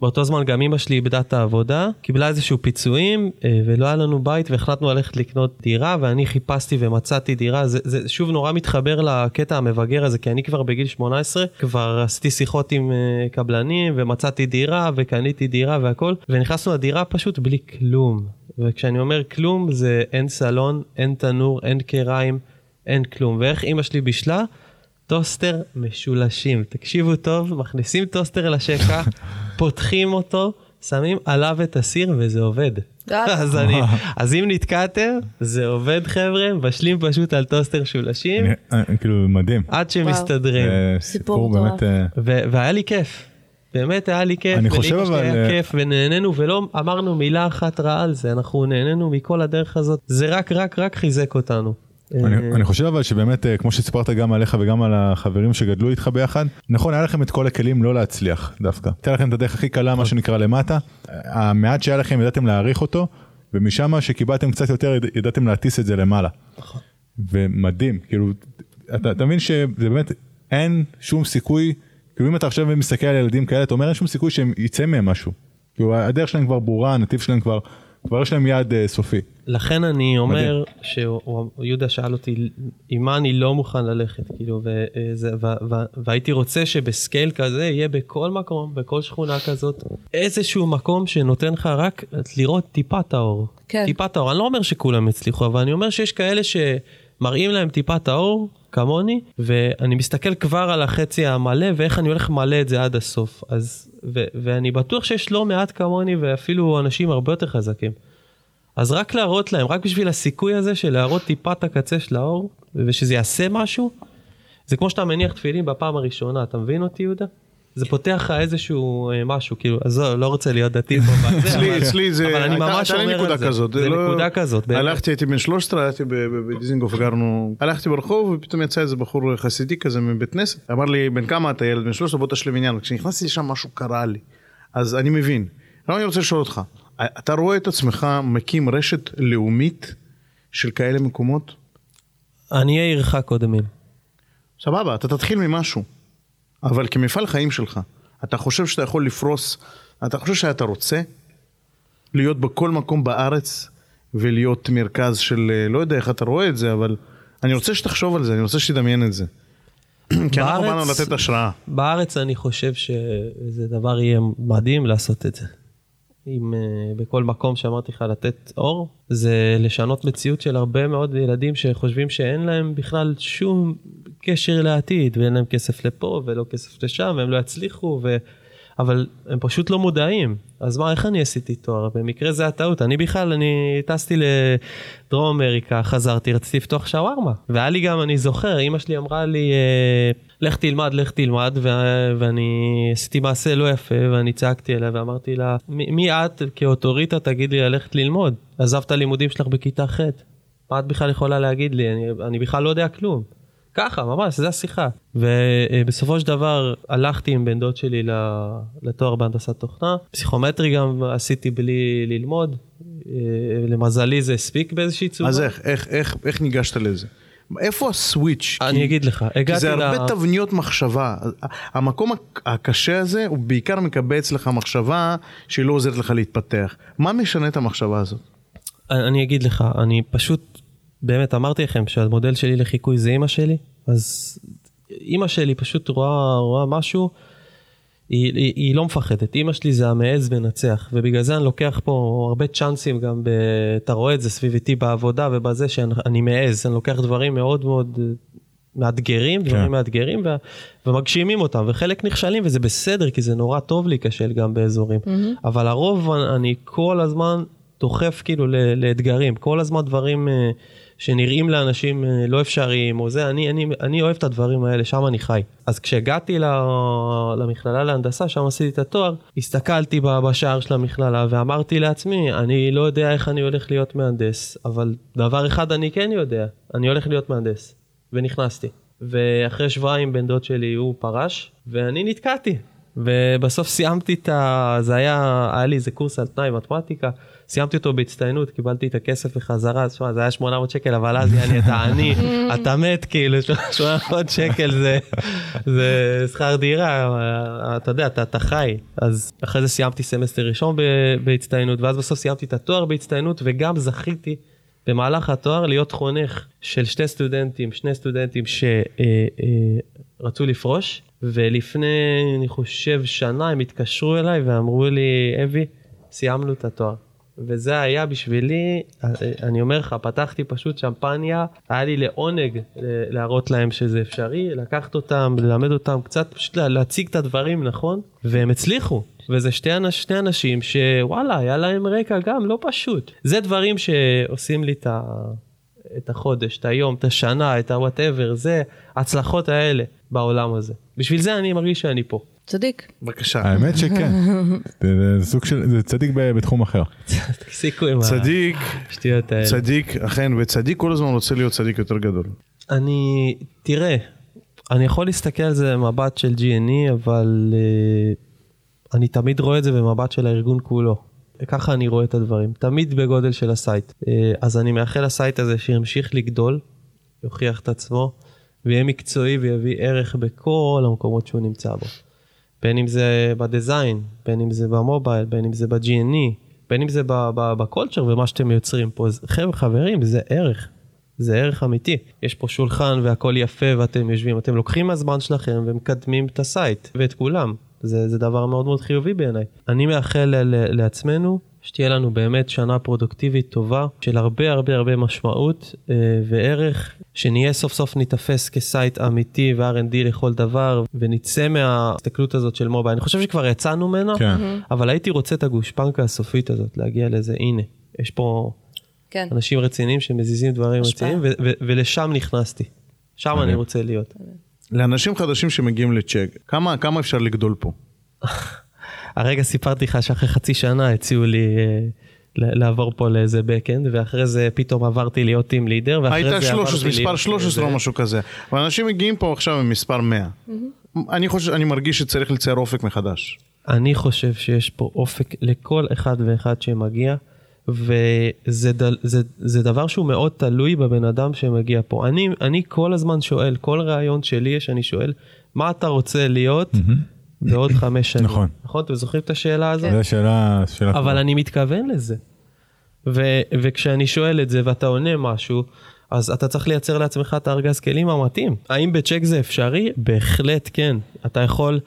באותו זמן גם אמא שלי איבדה את העבודה, קיבלה איזשהו פיצויים, אה, ולא היה לנו בית, והחלטנו ללכת לקנות דירה, ואני חיפשתי ומצאתי דירה. זה, זה שוב נורא מתחבר לקטע המבגר הזה, כי אני כבר בגיל 18, כבר עשיתי שיחות עם אה, קבלנים, ומצאתי דירה, וקניתי דירה והכל, ונכנסנו לדירה פשוט בלי כלום. וכשאני אומר כלום, זה אין סלון, אין תנור, אין כיריים, אין כלום. ואיך אימא שלי בישלה? טוסטר משולשים. תקשיבו טוב, מכניסים טוסטר לשקע, [laughs] פותחים אותו, שמים עליו את הסיר וזה עובד. [laughs] אז, אני, [laughs] אז אם נתקעתם, זה עובד חבר'ה, מבשלים פשוט על טוסטר משולשים, אני- אני- כאילו מדהים. עד שמסתדרים. אה, סיפור. באמת. אה, והיה לי כיף. באמת היה לי כיף, אני חושב אבל, היה אה, כיף, ונהנינו, ולא אמרנו מילה אחת רעה על זה, אנחנו נהנינו מכל הדרך הזאת, זה רק רק רק חיזק אותנו. אני, אה, אני חושב אבל שבאמת אה, כמו שסיפרת גם עליך וגם על החברים שגדלו איתך ביחד נכון היה לכם את כל הכלים לא להצליח דווקא. הייתה לכם את הדרך הכי קלה מה שנקרא למטה. המעט שהיה לכם ידעתם להעריך אותו ומשם שקיבלתם קצת יותר יד- ידעתם להטיס את זה למעלה. ומדהים כאילו אתה, אתה מבין שזה באמת אין שום סיכוי כאילו אם אתה עכשיו מסתכל על ילדים כאלה אתה אומר אין שום סיכוי שהם יצא מהם משהו. כאילו הדרך שלהם כבר ברורה הנתיב שלהם כבר כבר יש להם יעד אה, סופי. לכן אני אומר שיהודה שאל אותי עם מה אני לא מוכן ללכת כאילו וזה, ו, ו, והייתי רוצה שבסקייל כזה יהיה בכל מקום בכל שכונה כזאת איזשהו מקום שנותן לך רק לראות טיפת האור. כן. טיפת האור אני לא אומר שכולם הצליחו אבל אני אומר שיש כאלה שמראים להם טיפת האור כמוני ואני מסתכל כבר על החצי המלא ואיך אני הולך מלא את זה עד הסוף אז ו, ואני בטוח שיש לא מעט כמוני ואפילו אנשים הרבה יותר חזקים. אז רק להראות להם, רק בשביל הסיכוי הזה של להראות טיפה את הקצה של האור, ושזה יעשה משהו, זה כמו שאתה מניח תפילין בפעם הראשונה, אתה מבין אותי יהודה? זה פותח לך איזשהו אה, משהו, כאילו, עזוב, לא רוצה להיות דתי פה, בזה, אבל- אצלי זה, אבל אני ממש אומר נקודה את זה, כזאת. זה לא- נקודה כזאת, באמת. הלכתי, הייתי בן 13, הלכתי בדיזינגוף, גרנו, הלכתי ברחוב ופתאום יצא איזה בחור חסידי כזה מבית כנסת, אמר לי, בן כמה אתה ילד? בן 13, בוא תשלים עניין. כשנכנסתי לשם משהו קרה לי, אז אני מבין. עכשיו אני רוצה לשאול אותך, אתה רואה את עצמך מקים רשת לאומית של כאלה מקומות? עניי עירך קודמים. סבבה, אתה תתחיל ממשהו, אבל כמפעל חיים שלך, אתה חושב שאתה יכול לפרוס, אתה חושב שאתה רוצה להיות בכל מקום בארץ ולהיות מרכז של, אה, לא יודע איך אתה רואה את זה, אבל אני רוצה שתחשוב על זה, אני רוצה שתדמיין את זה. [clears throat] כי אנחנו באנו לתת השראה. בארץ אני חושב שזה דבר יהיה מדהים לעשות את זה. אם uh, בכל מקום שאמרתי לך לתת אור, זה לשנות מציאות של הרבה מאוד ילדים שחושבים שאין להם בכלל שום קשר לעתיד, ואין להם כסף לפה ולא כסף לשם, והם לא יצליחו, ו... אבל הם פשוט לא מודעים. אז מה, איך אני עשיתי תואר? במקרה זה הטעות. אני בכלל, אני טסתי לדרום אמריקה, חזרתי, רציתי לפתוח שווארמה. והיה לי גם, אני זוכר, אימא שלי אמרה לי, אה, לך תלמד, לך תלמד, ו- ואני עשיתי מעשה לא יפה, ואני צעקתי אליה ואמרתי לה, מי את כאוטוריטה תגיד לי ללכת ללמוד? עזבת לימודים שלך בכיתה ח', מה את בכלל יכולה להגיד לי? אני, אני בכלל לא יודע כלום. ככה, ממש, זה השיחה. ובסופו של דבר הלכתי עם בן דוד שלי לתואר בהנדסת תוכנה. פסיכומטרי גם עשיתי בלי ללמוד. אה, למזלי זה הספיק באיזושהי צורה. אז איך, איך, איך, איך ניגשת לזה? איפה הסוויץ'? אני כי- אגיד לך, הגעתי זה ל... הרבה תבניות מחשבה. המקום הקשה הזה, הוא בעיקר מקבע אצלך מחשבה שהיא לא עוזרת לך להתפתח. מה משנה את המחשבה הזאת? אני אגיד לך, אני פשוט, באמת אמרתי לכם שהמודל שלי לחיקוי זה אימא שלי, אז אימא שלי פשוט רואה, רואה משהו, היא, היא, היא לא מפחדת, אימא שלי זה המעז מנצח, ובגלל זה אני לוקח פה הרבה צ'אנסים גם, ב, אתה רואה את זה סביביתי בעבודה ובזה שאני מעז, אני לוקח דברים מאוד מאוד מאתגרים, דברים כן. מאתגרים, ו, ומגשימים אותם, וחלק נכשלים וזה בסדר, כי זה נורא טוב להיכשל גם באזורים, אבל הרוב אני כל הזמן דוחף כאילו ל- לאתגרים, כל הזמן דברים אה, שנראים לאנשים אה, לא אפשריים או זה, אני, אני, אני אוהב את הדברים האלה, שם אני חי. אז כשהגעתי למכללה להנדסה, שם עשיתי את התואר, הסתכלתי בשער של המכללה ואמרתי לעצמי, אני לא יודע איך אני הולך להיות מהנדס, אבל דבר אחד אני כן יודע, אני הולך להיות מהנדס. ונכנסתי. ואחרי שבועיים בן דוד שלי הוא פרש, ואני נתקעתי. ובסוף סיימתי את ה... זה היה, היה לי איזה קורס על תנאי מתמטיקה, סיימתי אותו בהצטיינות, קיבלתי את הכסף בחזרה, תשמע, זה היה 800 שקל, אבל אז יעני, אתה עני, [laughs] אתה מת, כאילו, 800 שקל זה, זה שכר דירה, אתה יודע, אתה, אתה חי. אז אחרי זה סיימתי סמסטר ראשון בהצטיינות, ואז בסוף סיימתי את התואר בהצטיינות, וגם זכיתי במהלך התואר להיות חונך של שתי סטודנטים, שני סטודנטים שרצו לפרוש, ולפני, אני חושב, שנה הם התקשרו אליי ואמרו לי, אבי, סיימנו את התואר. וזה היה בשבילי, אני אומר לך, פתחתי פשוט שמפניה, היה לי לעונג להראות להם שזה אפשרי, לקחת אותם, ללמד אותם קצת, פשוט לה- להציג את הדברים נכון, והם הצליחו. וזה שתי, אנש, שני אנשים שוואלה, היה להם רקע גם לא פשוט. זה דברים שעושים לי את, ה, את החודש, את היום, את השנה, את ה-whatever, זה ההצלחות האלה בעולם הזה. בשביל זה אני מרגיש שאני פה. צדיק. בבקשה. האמת שכן. [laughs] זה- סוג של, זה צדיק בתחום אחר. תפסיקו עם צדיק, השטויות האלה. צדיק, אכן, וצדיק כל הזמן רוצה להיות צדיק יותר גדול. אני, תראה, אני יכול להסתכל על זה במבט של G&E, אבל uh, אני תמיד רואה את זה במבט של הארגון כולו. ככה אני רואה את הדברים, תמיד בגודל של ה site. אה, אז אני מאחל ל site הזה שימשיך לגדול, יוכיח את עצמו, ויהיה מקצועי ויביא ערך בכל המקומות שהוא נמצא בו. בין אם זה ב design, בין אם זה ב mobile, בין אם זה ב-G&E, בין אם זה ב culture ומה שאתם יוצרים פה. חבר'ה, חברים, זה ערך. זה ערך אמיתי. יש פה שולחן והכל יפה ואתם יושבים, אתם לוקחים מהזמן שלכם ומקדמים את ה site ואת כולם. זה, זה דבר מאוד מאוד חיובי בעיניי. אני מאחל ל- לעצמנו שתהיה לנו באמת שנה פרודוקטיבית טובה של הרבה הרבה הרבה משמעות אה, וערך, שנהיה סוף סוף ניתפס כסייט אמיתי ו-R&D לכל דבר ונצא מההסתכלות הזאת של מובייל. אני חושב שכבר יצאנו ממנה, כן. אבל הייתי רוצה את הגושפנקה הסופית הזאת, להגיע לזה, הנה, יש פה כן. אנשים רציניים שמזיזים דברים השפעה. רציניים, ו- ו- ולשם נכנסתי. שם אני רוצה להיות. לאנשים חדשים שמגיעים לצ'ק, כמה, כמה אפשר לגדול פה? [laughs] הרגע סיפרתי לך שאחרי חצי שנה הציעו לי אה, לעבור פה לאיזה backend, ואחרי זה פתאום עברתי להיות טים לידר, ואחרי היית זה עברתי 13, מספר להיות- 13 או משהו כזה. ואנשים מגיעים פה עכשיו עם מספר 100. אני חושב, אני מרגיש שצריך לצייר אופק מחדש. אני חושב שיש פה אופק לכל אחד ואחד שמגיע, וזה דל, זה, זה דבר שהוא מאוד תלוי בבן אדם שמגיע פה. אני, אני כל הזמן שואל, כל רעיון שלי יש, אני שואל, מה אתה רוצה להיות בעוד חמש שנים? נכון. נכון? אתם זוכרים את השאלה הזאת? זו שאלה, אבל. אני מתכוון לזה. ו- וכשאני שואל את זה ואתה עונה משהו, אז אתה צריך לייצר לעצמך את הארגז כלים המתאים. האם בצ'ק זה אפשרי? בהחלט כן. אתה יכול,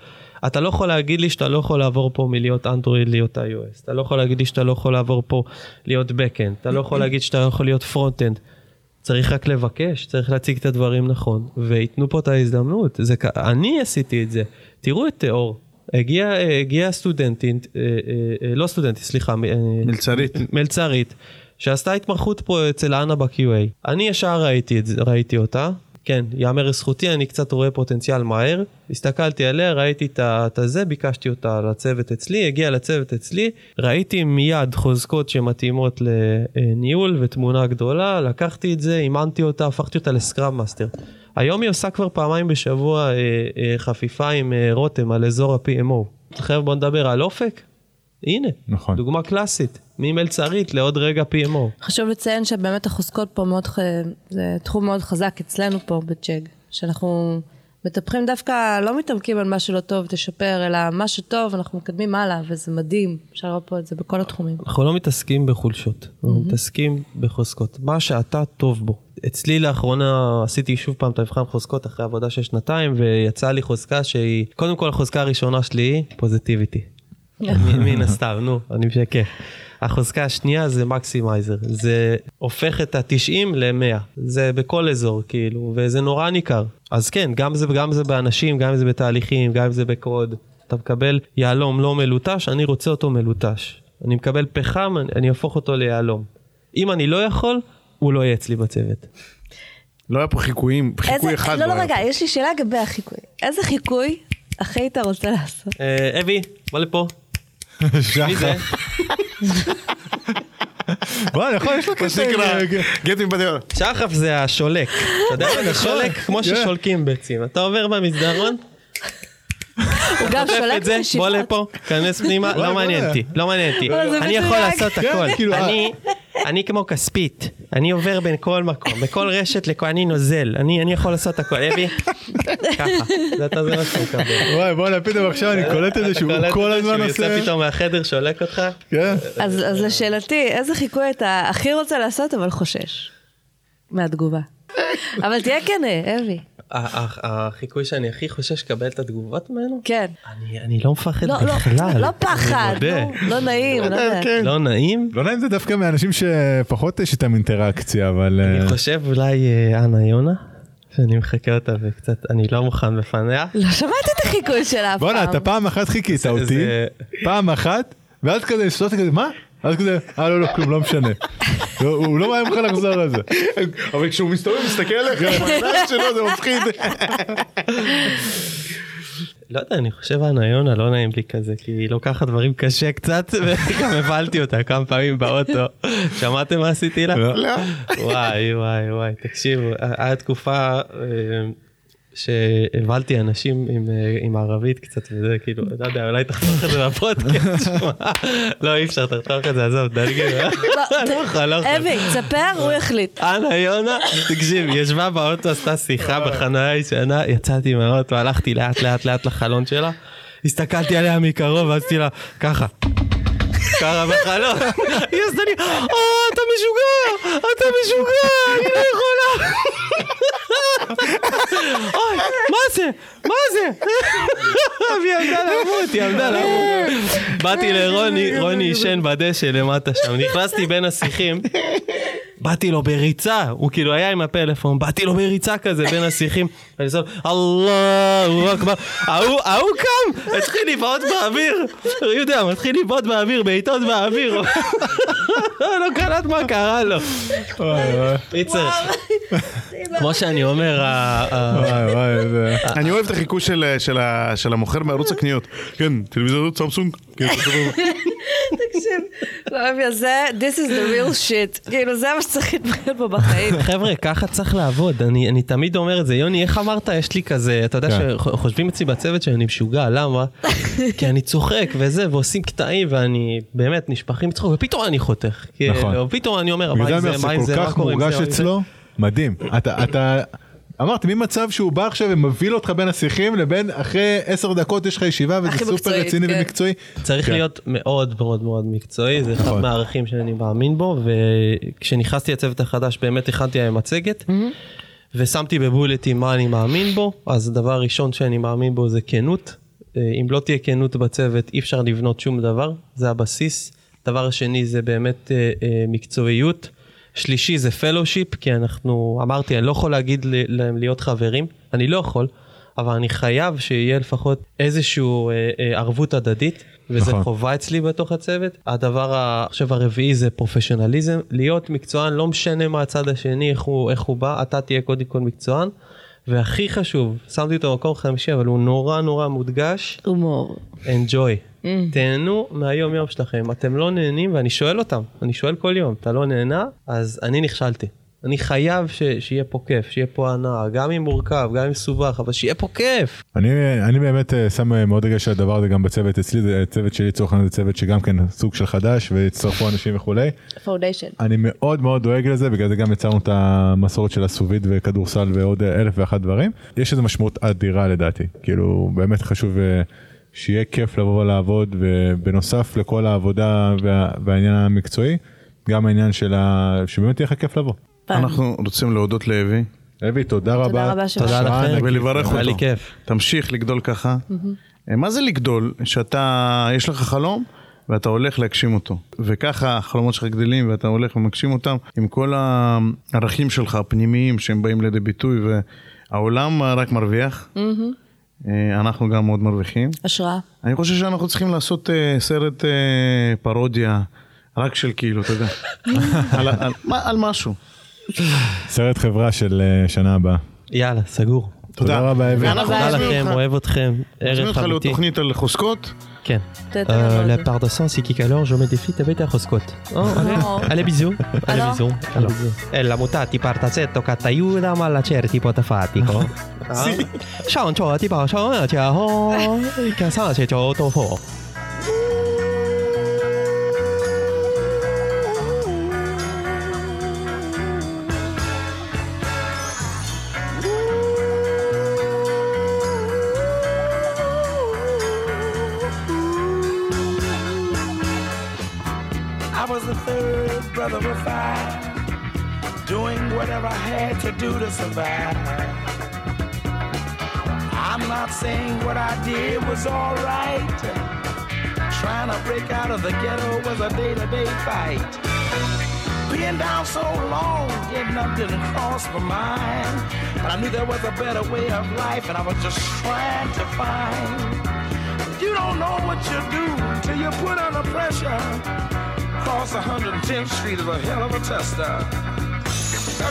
אתה לא יכול להגיד לי שאתה לא יכול לעבור פה מלהיות אנדרואיד להיות iOS. אתה לא יכול להגיד לי שאתה לא יכול לעבור פה להיות backend. אתה לא יכול להגיד שאתה לא יכול להיות frontend. צריך רק לבקש, צריך להציג את הדברים נכון, וייתנו פה את ההזדמנות. זה, אני עשיתי את זה. תראו את תיאור. הגיע, הגיע סטודנטית, אה, אה, אה, לא סטודנטית, סליחה, מלצרית. מלצרית, שעשתה התמחות פה אצל אנה ב-QA. אני ישר ראיתי, ראיתי אותה, כן, יאמר לזכותי, אני קצת רואה פוטנציאל מהר. הסתכלתי עליה, ראיתי את הזה, ביקשתי אותה לצוות אצלי, הגיעה לצוות אצלי, ראיתי מיד חוזקות שמתאימות לניהול ותמונה גדולה, לקחתי את זה, אימנתי אותה, הפכתי אותה ל Scrum Master. היום היא עושה כבר פעמיים בשבוע אה, אה, חפיפה עם אה, רותם על אזור ה-PMO. חבר'ה בוא נדבר על אופק. הנה, נכון. דוגמה קלאסית, ממלצרית לעוד רגע PMO. חשוב לציין שבאמת החוזקות פה מאוד, ח- זה תחום מאוד חזק אצלנו פה בצ'ג, שאנחנו מטפחים דווקא, לא מתעמקים על מה שלא טוב, תשפר, אלא מה שטוב, אנחנו מקדמים הלאה, וזה מדהים, אפשר לראות פה את זה בכל התחומים. אנחנו לא מתעסקים בחולשות, אנחנו מתעסקים בחוזקות. מה שאתה טוב בו. אצלי לאחרונה עשיתי שוב פעם את המבחן חוזקות אחרי עבודה של שנתיים, ויצאה לי חוזקה שהיא, קודם כל החוזקה הראשונה שלי היא פוזיטיביטי. [laughs] מן הסתם, נו, אני משקר. החוזקה השנייה זה מקסימייזר, זה הופך את ה-90 ל-100, זה בכל אזור כאילו, וזה נורא ניכר. אז כן, גם זה, גם זה באנשים, גם זה בתהליכים, גם זה בקוד. אתה מקבל יהלום לא מלוטש, אני רוצה אותו מלוטש. אני מקבל פחם, אני, אהפוך אותו ליהלום. אם אני לא יכול, הוא לא יהיה אצלי בצוות. לא היה פה חיקויים, חיקוי איזה- אחד לא, לא, היה רגע. יש לי שאלה לגבי החיקוי. איזה חיקוי הכי היית רוצה לעשות? אה, אבי, בוא לפה. מי זה? וואי, נכון, יש לו מה קטע. שנקרא, אה, גט מבדיון. שחף זה השולק. אתה יודע מה זה שולק? כמו ששולקים ביצים. אתה עובר במסדרון, הוא גם שולט את זה, בוא לפה, כנס פנימה, לא מעניין אותי, לא מעניין אותי. זה אני יכול. לעשות הכל. כן, כאילו, אני- אני כמו כספית, אני עובר בין כל מקום, בכל רשת, לכל- אני נוזל, אני אני יכול לעשות הכל. אבי, ככה, זה אתה זה מה שאתה מקבל. וואי, בוא'נה, פתאום עכשיו אני קולט את זה שהוא כל הזמן שהוא עושה... יוצא פתאום מהחדר, שולק אותך? כן. אז אז לשאלתי, איזה חיקוי אתה הכי רוצה לעשות אבל חושש מהתגובה? אבל תהיה כן, אבי. החיקוי שאני הכי חושש לקבל את התגובות ממנו? כן. אני- אני לא מפחד לא, לא, בכלל. לא פחד, לא נעים, לא יודע. כן. לא נעים? לא אם זה דווקא מאנשים שפחות יש איתם אינטראקציה, אבל... אה, אני חושב אולי אה, אנה יונה, שאני מחכה אותה וקצת, אני לא מוכן בפניה. לא שמעתי את החיקוי שלה אף פעם. בואנה, אתה פעם אחת חיכית אותי, פעם אחת, ואז כזה, סלוטי כזה, מה? אז כזה, אה לא, לא, כלום, לא משנה. לא, הוא לא מאיים לך לחזור על זה. אבל כשהוא מסתובב, מסתכל עליך, העיניים שלו, זה מפחיד. לא יודע, אני חושב אנה יונה לא נעים לי כזה, כי היא לוקחת דברים קשה קצת, וגם הבלתי אותה כמה פעמים באוטו. שמעתם מה עשיתי לה? לא. לא. וואי וואי וואי, תקשיבו, היה תקופה שהבלתי אנשים עם, אה, עם ערבית קצת וזה כאילו, לא יודע, אולי תחתוך את זה בפודקאסט. [laughs] לא אי אפשר, תחתוך את זה, עזוב, דלגי. [laughs] לא יכול, לא יכול. אבי, תספר, הוא יחליט. אנה יונה, תקשיב, ישבה באוטו, עשתה שיחה בחניה ישנה, יצאתי מהאוטו, הלכתי לאט לאט לאט לחלון שלה, הסתכלתי עליה מקרוב, ועשיתי לה ככה. ככה בחלון, היא עשתה לי, אה, אתה משוגע, אתה משוגע, אני לא יכולה. אוי, מה זה? מה זה? והיא עמדה למות, היא עמדה למות. באתי לרוני, רוני עישן בדשא למטה שם, נכנסתי בין השיחים. באתי לו בריצה, הוא כאילו היה עם הפלאפון, באתי לו בריצה כזה בין השיחים, [laughs] ואני שם, אללהו אכבר, ההוא ההוא קם, התחיל לבעוט באוויר, הוא יודע, מתחיל לבעוט באוויר, בעיטות באוויר, [laughs] לא קלט מה קרה לו. קיצר, כמו שאני אומר. אני אוהב את החיקוי של- של ה- של המוכר מערוץ הקניות. כן, טלוויזיות סמסונג. כן, תקשיב, לא, אבי, זה, this is the real shit. כאילו, זה מה שצריך להתמקד פה בחיים. חבר'ה, ככה צריך לעבוד, אני, אני תמיד אומר את זה. יוני, איך אמרת? יש לי כזה, אתה יודע כן. שחושבים אצלי בצוות שאני משוגע, למה? [laughs] כי אני צוחק וזה, ועושים קטעים, ואני באמת נשפכים מצחוק, ופתאום אני חותך. נכון. כאילו, פתאום אני אומר, בגלל מה עם זה זה, מה עם זה, זה כל מה כך קורה עם זה, מורגש מה עם זה? אצלו, מדהים. אתה, אתה, אמרתי, ממצב שהוא בא עכשיו ומבהיל אותך בין השיחים לבין אחרי עשר דקות יש לך ישיבה וזה סופר מקצועית, רציני כן. ומקצועי. צריך כן. להיות מאוד מאוד מאוד מקצועי, זה אחד נכון. מהערכים שאני מאמין בו, וכשנכנסתי לצוות החדש באמת הכנתי להם מצגת, ושמתי בבולטים מה אני מאמין בו, אז הדבר הראשון שאני מאמין בו זה כנות. אה, אם לא תהיה כנות בצוות אי אפשר לבנות שום דבר, זה הבסיס. דבר השני זה באמת אה, אה, מקצועיות. שלישי זה פלושיפ, כי אנחנו, אמרתי, אני לא יכול להגיד ל- להם להיות חברים, אני לא יכול, אבל אני חייב שיהיה לפחות איזושהי אה, אה, ערבות הדדית, וזה נכון. חובה אצלי בתוך הצוות. הדבר, חושב, הרביעי זה פרופשיונליזם, להיות מקצוען, לא משנה מה הצד השני, איך הוא, איך הוא בא, אתה תהיה קודם כל מקצוען. והכי חשוב, שמתי אותו במקום חמישי, אבל הוא נורא נורא מודגש, הומור. enjoy. תהנו מהיום יום שלכם. אתם לא נהנים, ואני שואל אותם, אני שואל כל יום, אתה לא נהנה? אז אני נכשלתי. אני חייב ש, שיהיה פה כיף, שיהיה פה הנאה, גם אם מורכב, גם אם מסובך, אבל שיהיה פה כיף. אני, אני באמת אה, שם אה, מאוד דגש על הדבר הזה גם בצוות אצלי, זה צוות שלי לצורך העניין זה צוות שגם כן סוג של חדש והצטרפו אנשים וכולי. foundation. אני מאוד מאוד דואג לזה, בגלל זה גם יצרנו את המסורת של הסוביד וכדורסל ועוד אה, אלף ואחת דברים. יש לזה משמעות אדירה לדעתי, כאילו באמת חשוב אה, שיהיה כיף לבוא ולעבוד, ובנוסף לכל העבודה וה, והעניין המקצועי, גם העניין של ה... שבאמת יהיה לך כיף לבוא. אנחנו רוצים להודות לאבי, אבי, תודה רבה. תודה רבה שבאת. תודה לכם. ולברך היה לי אותו. כיף. תמשיך לגדול ככה. אה, מה זה לגדול? שאתה, יש לך חלום ואתה הולך להגשים אותו. וככה החלומות שלך גדלים ואתה הולך ומגשים אותם עם כל הערכים שלך הפנימיים שהם באים לידי ביטוי והעולם רק מרוויח. אה, אנחנו גם מאוד מרוויחים. השראה. אני חושב שאנחנו צריכים לעשות אה, סרט אה, פרודיה רק של כאילו, אתה יודע, [laughs] על, על, מה- על משהו. סרט חברה של אה, שנה הבאה. יאללה, סגור. תודה רבה, אבן. ואנחנו תודה נזמין לכם, אותך. אוהב אתכם. נזמין ערך אותך אמיתי. לתוכנית על חוזקות. la part de sens, c'est qu'alors je me défie avec un roscot. Allez, bisous. Allez, bisous. Ella mutati parta zetto cattaiuda, ma la certi pota fatico. Ciao, ciao, ti ciao. Che sa, c'è ciao. Do to survive. I'm not saying what I did was alright. Trying to break out of the ghetto was a day to day fight. Being down so long, getting up didn't cross my mind. But I knew there was a better way of life, and I was just trying to find. You don't know what you do till you put under pressure. Cross 110th Street is a hell of a tester.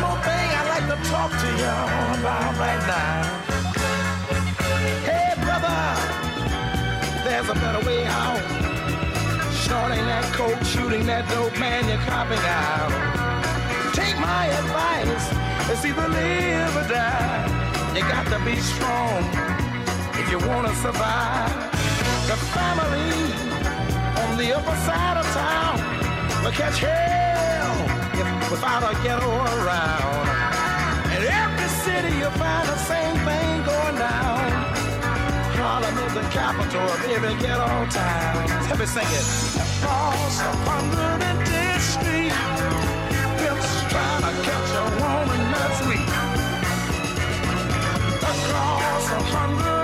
more thing I'd like to talk to y'all about right now. Hey, brother, there's a better way out. Snorting that coke, shooting that dope, man, you're copping out. Take my advice, it's either live or die. You got to be strong if you want to survive. The family on the upper side of town will catch hell life without a ghetto around. In every city you find the same thing going down. Harlem is the capital of every ghetto town. Let me sing it. Across a hundred dead street, pimps trying to catch a woman that's weak. Across a hundred